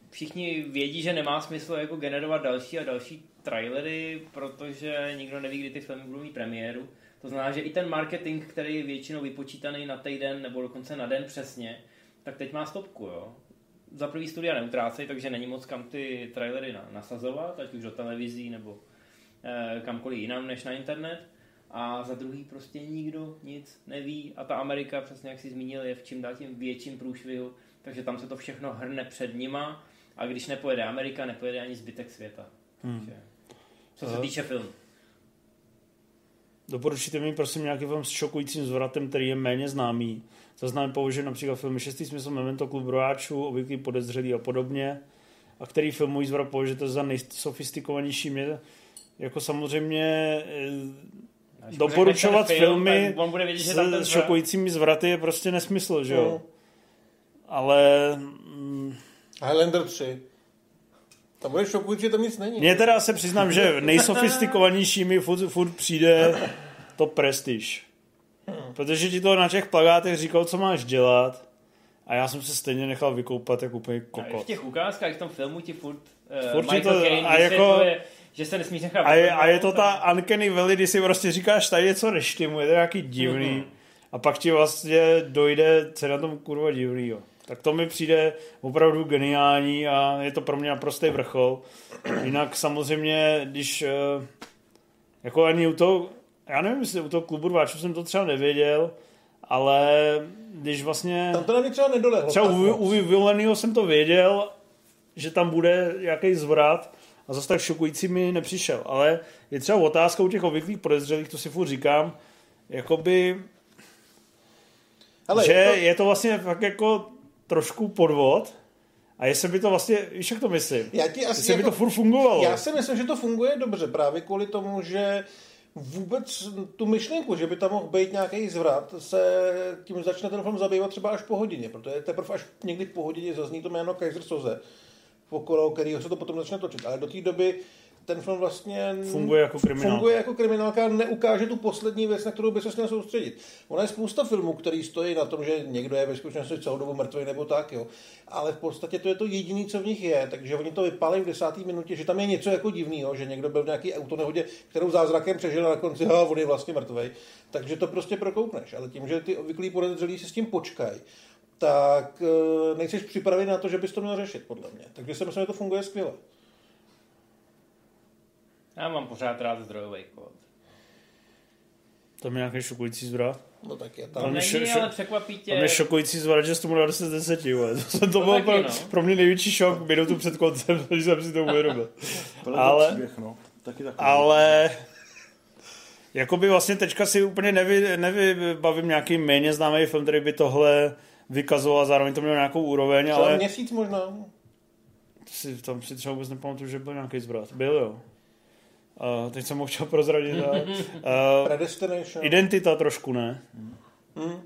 Všichni vědí, že nemá smysl jako generovat další a další trailery, protože nikdo neví, kdy ty filmy budou mít premiéru. To znamená, že i ten marketing, který je většinou vypočítaný na týden nebo dokonce na den přesně, tak teď má stopku, jo. Za prvý studia neutrácejí, takže není moc kam ty trailery na- nasazovat, ať už do televizí nebo eh, kamkoliv jinam než na internet. A za druhý prostě nikdo nic neví a ta Amerika, přesně jak si zmínil, je v čím dál tím větším průšvihu, takže tam se to všechno hrne před nima a když nepojede Amerika, nepojede ani zbytek světa. Hmm. Takže, co se týče filmu. Doporučíte mi prosím nějaký film s šokujícím zvratem, který je méně známý. Zaznám použít například filmy Šestý smysl, Memento, Klub brojáčů, Obvyklý podezřelý a podobně. A který filmový zvrat považujete za nejsofistikovanější? Mě jako samozřejmě eh, Až doporučovat řekneš ten film, filmy on bude vědět, že tam ten s zvrat- šokujícími zvraty je prostě nesmysl, že jo? No. Ale mm, Highlander 3. Tam bude šokující, že tam nic není. mně teda se přiznám, že nejsofistikovanější mi furt, furt přijde to prestiž. Protože ti to na těch plagátech říkal, co máš dělat a já jsem se stejně nechal vykoupat jako úplně A i v kokot. těch ukázkách v tom filmu ti furt, uh, Furt Michael to- Caine a jako- že se nesmíš nechat A je, a je to ta uncanny valley, kdy si prostě říkáš, tady něco neštimuje, to je nějaký divný. Mhm. A pak ti vlastně dojde, co je na tom kurva divnýho. Tak to mi přijde opravdu geniální a je to pro mě naprostý vrchol. Jinak samozřejmě, když eh, jako ani u toho, já nevím, jestli u toho klubu rváčů jsem to třeba nevěděl, ale když vlastně... Tam to na mě třeba nedolehlo. Třeba u, u Villainýho jsem to věděl, že tam bude nějaký zvrat a zase tak šokující mi nepřišel. Ale je třeba otázka u těch obvyklých podezřelých, to si furt říkám, jakoby, Hele, že je to- je to vlastně fakt jako trošku podvod a jestli by to vlastně, víš jak to myslím? Já ti asi Jestli by jako- to furt fungovalo. Já si myslím, že to funguje dobře právě kvůli tomu, že vůbec tu myšlenku, že by tam mohl být nějaký zvrat, se tím začne ten film zabývat třeba až po hodině, protože teprve až někdy po hodině zazní to jméno Kaiser Soze, okolo kterého se to potom začne točit. Ale do té doby ten film vlastně Funguje jako kriminálka. funguje jako kriminálka a neukáže tu poslední věc, na kterou by se měl soustředit. Ona je spousta filmů, který stojí na tom, že někdo je ve skutečnosti celou dobu mrtvý nebo tak, jo. Ale v podstatě to je to jediné, co v nich je, takže oni to vypálí v desáté minutě, že tam je něco jako divného, že někdo byl v nějaký autonehodě, kterou zázrakem přežil a na konci, a on je vlastně mrtvý. Takže to prostě prokoukneš, ale tím, že ty obvyklí podezřelí si s tím počkají, tak eh, nejsi připravený na to, že bys to měl řešit, podle mě. Takže si myslím, že to funguje skvěle. Já mám pořád rád zdrojový kód. To je nějaký šokující zvrat. No tak je To tam. Tam je není, šo- ale překvapí tě. Tam je šokující zvrat, že jsi tomu dal 10 z 10, vole. To, to, to byl pro, no. pro mě největší šok minutu před koncem, když jsem si to uvědomil. Ale- ale... příběh, no. Taky takový. Ale jakoby vlastně teďka si úplně nevy, nevybavím nějaký méně známý film, který by tohle vykazoval a zároveň to mělo nějakou úroveň, Třeba ale měsíc možná. si, tam si třeba vůbec nepamatuju, že byl nějaký zvrat. Byl jo. Uh, teď jsem ho chtěl prozradit. uh, Predestination. identita trošku, ne? Hmm.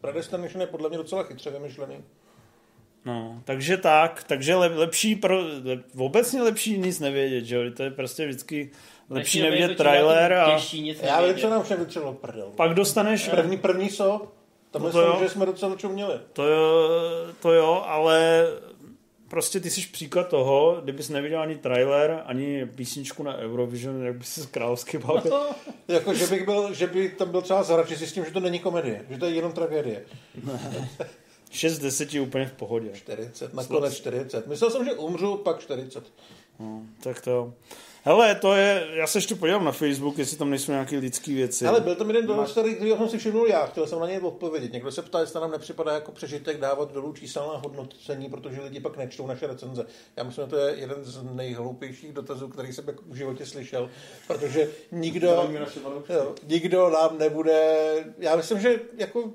Predestination je podle mě docela chytře vymyšlený. No, takže tak, takže lep, lepší, pro, lep, obecně lepší nic nevědět, že jo, to je prostě vždycky lepší to dál tím trailer a Těžší nic Já vím, nevědět. co nám všem vytřelo prdel. pak dostaneš, První, první so, tam No to jo. myslím, že jsme docela čo měli. to jo, to jo, ale prostě ty jsi příklad toho, kdybys neviděl ani trailer, ani písničku na Eurovision, jak bys se královsky bavil. Jako, že, bych byl, že by tam byl třeba zahrač si s tím, že to není komedie, že to je jenom tragédie. 6 z 10 je úplně v pohodě. 40, nakonec 40. Myslel jsem, že umřu, pak 40. No, tak to. Hele, to je, já se ještě podívám na Facebook, jestli tam nejsou nějaké lidské věci. Ale byl tam jeden dole, který, který jsem si všimnul já, chtěl jsem na něj odpovědět. Někdo se ptá, jestli nám nepřipadá jako přežitek dávat dolů číselná hodnocení, protože lidi pak nečtou naše recenze. Já myslím, že to je jeden z nejhloupějších dotazů, který jsem jako v životě slyšel, protože nikdo, jo, nikdo nám nebude, já myslím, že jako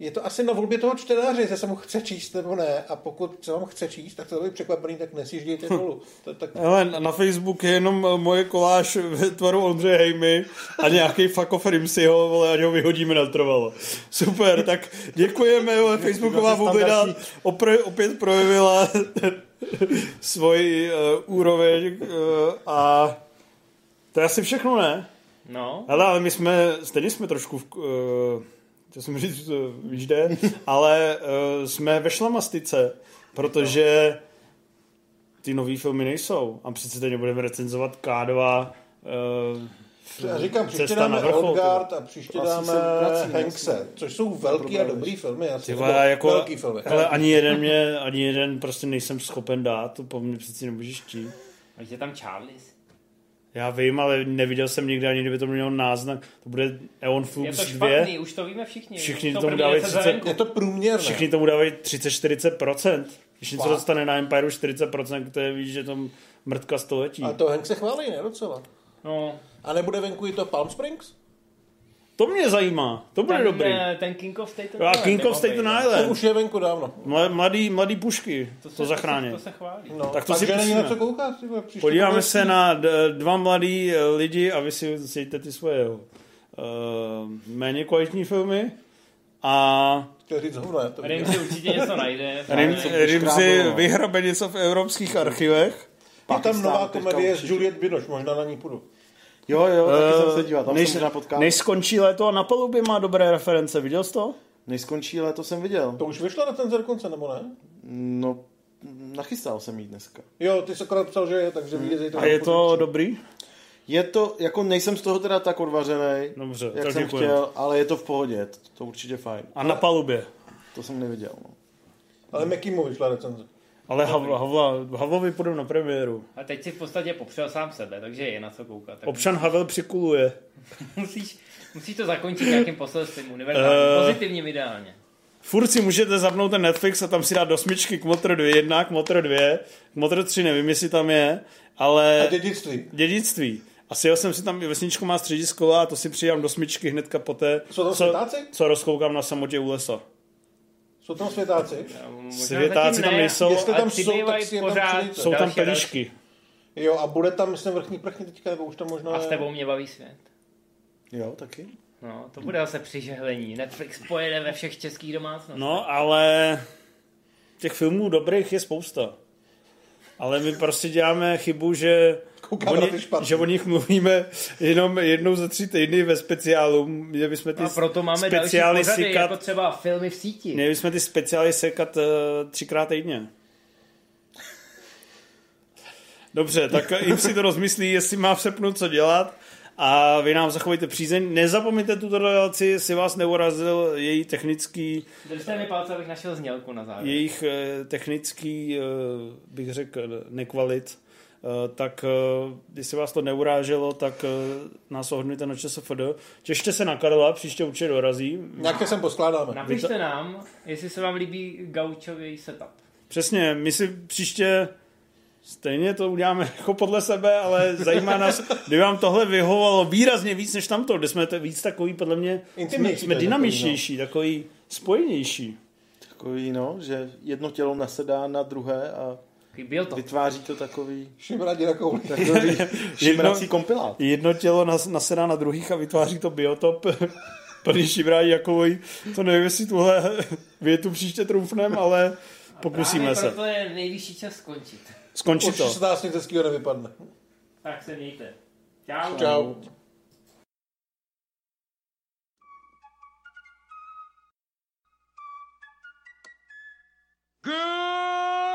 je to asi na volbě toho čtenáře, jestli se mu chce číst nebo ne. A pokud se vám chce číst, tak to by překvapený, tak nesjíždějte dolů. To, tak, Hele, na Facebook je jenom eh, moje koláž ve tvaru Ondřeje Hejmy a nějaký fuck off Rimsiho, vole, ať ho vyhodíme na trvalo. Super, tak děkujeme, vole, Facebooková bublina opr- opět projevila svoji uh, úroveň uh, a to je asi všechno, ne? No, Hele, ale my jsme, stejně jsme trošku v, uh, chtěl jsem říct, uh, víš kde, ale uh, jsme ve šlamastice, protože ty nový filmy nejsou. A přece teď budeme recenzovat K2 uh, Já říkám, příště dáme vrchol, Oldgard a příště dáme Hankse, což jsou velký a dobrý filmy. Asi, Ty nebo vole, jako, velký filmy. hele, ani jeden mě, ani jeden prostě nejsem schopen dát, to po mně přeci nemůžeš chtít. a je tam Charles. Já vím, ale neviděl jsem nikdy, ani kdyby to mělo náznak. To bude Eon Je Flux to 2. špatný, už to víme všichni. Všichni to tomu dávají recenze 30 venku. Je to průměrné. Všichni tomu dávají 30-40%. Když něco dostane na Empire 40%, to je, víš, že to mrtka století. A to Hank se chválí, ne docela. No, A nebude venku i to Palm Springs? To mě zajímá, to bude ten, dobrý. eh, ten King of Staten A Island. King of Staten no. To Island. už je venku dávno. Mla- Mladý, mladý pušky to, se- to zachrání. To se chválí. No, Tak to si takže není na co koukat. Podíváme se na dva mladý eh, lidi a vy si sejte ty svoje uh, méně kvalitní filmy a Chtěl říct hovno, ne? To Rim si určitě něco najde. Rim, si vyhrabe něco v evropských archivech. je tam nová komedie s. Juliet Binoche, možná na ní půjdu. Jo, jo, taky jsem Eh, se díval, tam než, jsem se napotkal. než skončí léto a na palubě má dobré reference, viděl jsi to? Než skončí léto jsem viděl. To už vyšlo na ten dokonce, nebo ne? No, nachystal jsem jí dneska. Jo, ty jsi akorát psal, že je, takže vyjde zítra. A je to dobrý? Je to, jako nejsem z toho teda tak odvařený, Dobře, jak tak jsem děkuji. chtěl, ale je to v pohodě, to, to určitě fajn. A na palubě. To jsem neviděl. No. Ale Mekimu vyšla recenze. Ale Havla, Havla, Havlovi půjdou na premiéru. A teď si v podstatě popřel sám sebe, takže je na co koukat. Tak Občan Havel přikuluje. musíš, musíš to zakončit nějakým poselstvím univerzálním, Eh. pozitivním ideálně. Furt si můžete zapnout ten Netflix a tam si dát do smyčky k Motor 2 1, k Motor 2, k Motor 3 nevím, jestli tam je, ale A dědictví. dědictví. A sjel jsem si tam, vesničku má středisko a to si přidám do smyčky hnedka poté, co, světáci? co rozkoukám na samotě u lesa. Jsou tam světáci? Světáci tam ne, nejsou. Jestli tam jsou, tak si je tam pořád přidejte. Jsou tam pelíšky. Jo, a bude tam, myslím, vrchní prchní teďka, nebo už tam možná... A s tebou mě baví svět. Jo, taky. No, to bude zase přižehlení. Netflix pojede ve všech českých domácnostech. No, ale těch filmů dobrých je spousta. Ale my prostě děláme chybu, že Koukám špatný. že o nich mluvíme jenom jednou za tři týdny ve speciálu. Měli bychom ty A proto máme další speciály pořady, sekat, jako třeba filmy v síti. měli bychom ty speciály sekat uh, třikrát týdně. Dobře, tak jim si to rozmyslí, jestli má v srpnu co dělat a vy nám zachovejte přízeň. Nezapomeňte tuto relaci, jestli vás neurazil její technický, Držte mi palce, abych našel znělku na závěr. jejich eh, technický, eh, bych řekl, nekvalit, tak eh, jestli vás to neuráželo, tak eh, nás ohodnujte na ČSFD. Těšte se na Karla, příště určitě dorazí. Nějaké sem poskládáme. Napište nám, jestli se vám líbí gaučový setup. Přesně, my si příště stejně to uděláme jako podle sebe, ale zajímá nás, kdyby vám tohle vyhovovalo výrazně víc než tamto, kde jsme to víc takový, podle mě, jsme, Intimnější jsme to je dynamičnější, takový spojenější. Takový, no, že jedno tělo nasedá na druhé a Byl to. vytváří to takový, Šimradí na kouli. takový šimrací kompilát. Jedno tělo nas, nasedá na druhých a vytváří to biotop plný šibrájí jakovoj. To nevím, jestli tuhle větu příště troufnem, ale pokusíme se. proto je nejvyšší čas skončit. Skončí Určitě to. se nás nic hezkýho nevypadne. Tak se mějte. Čau. Čau. Good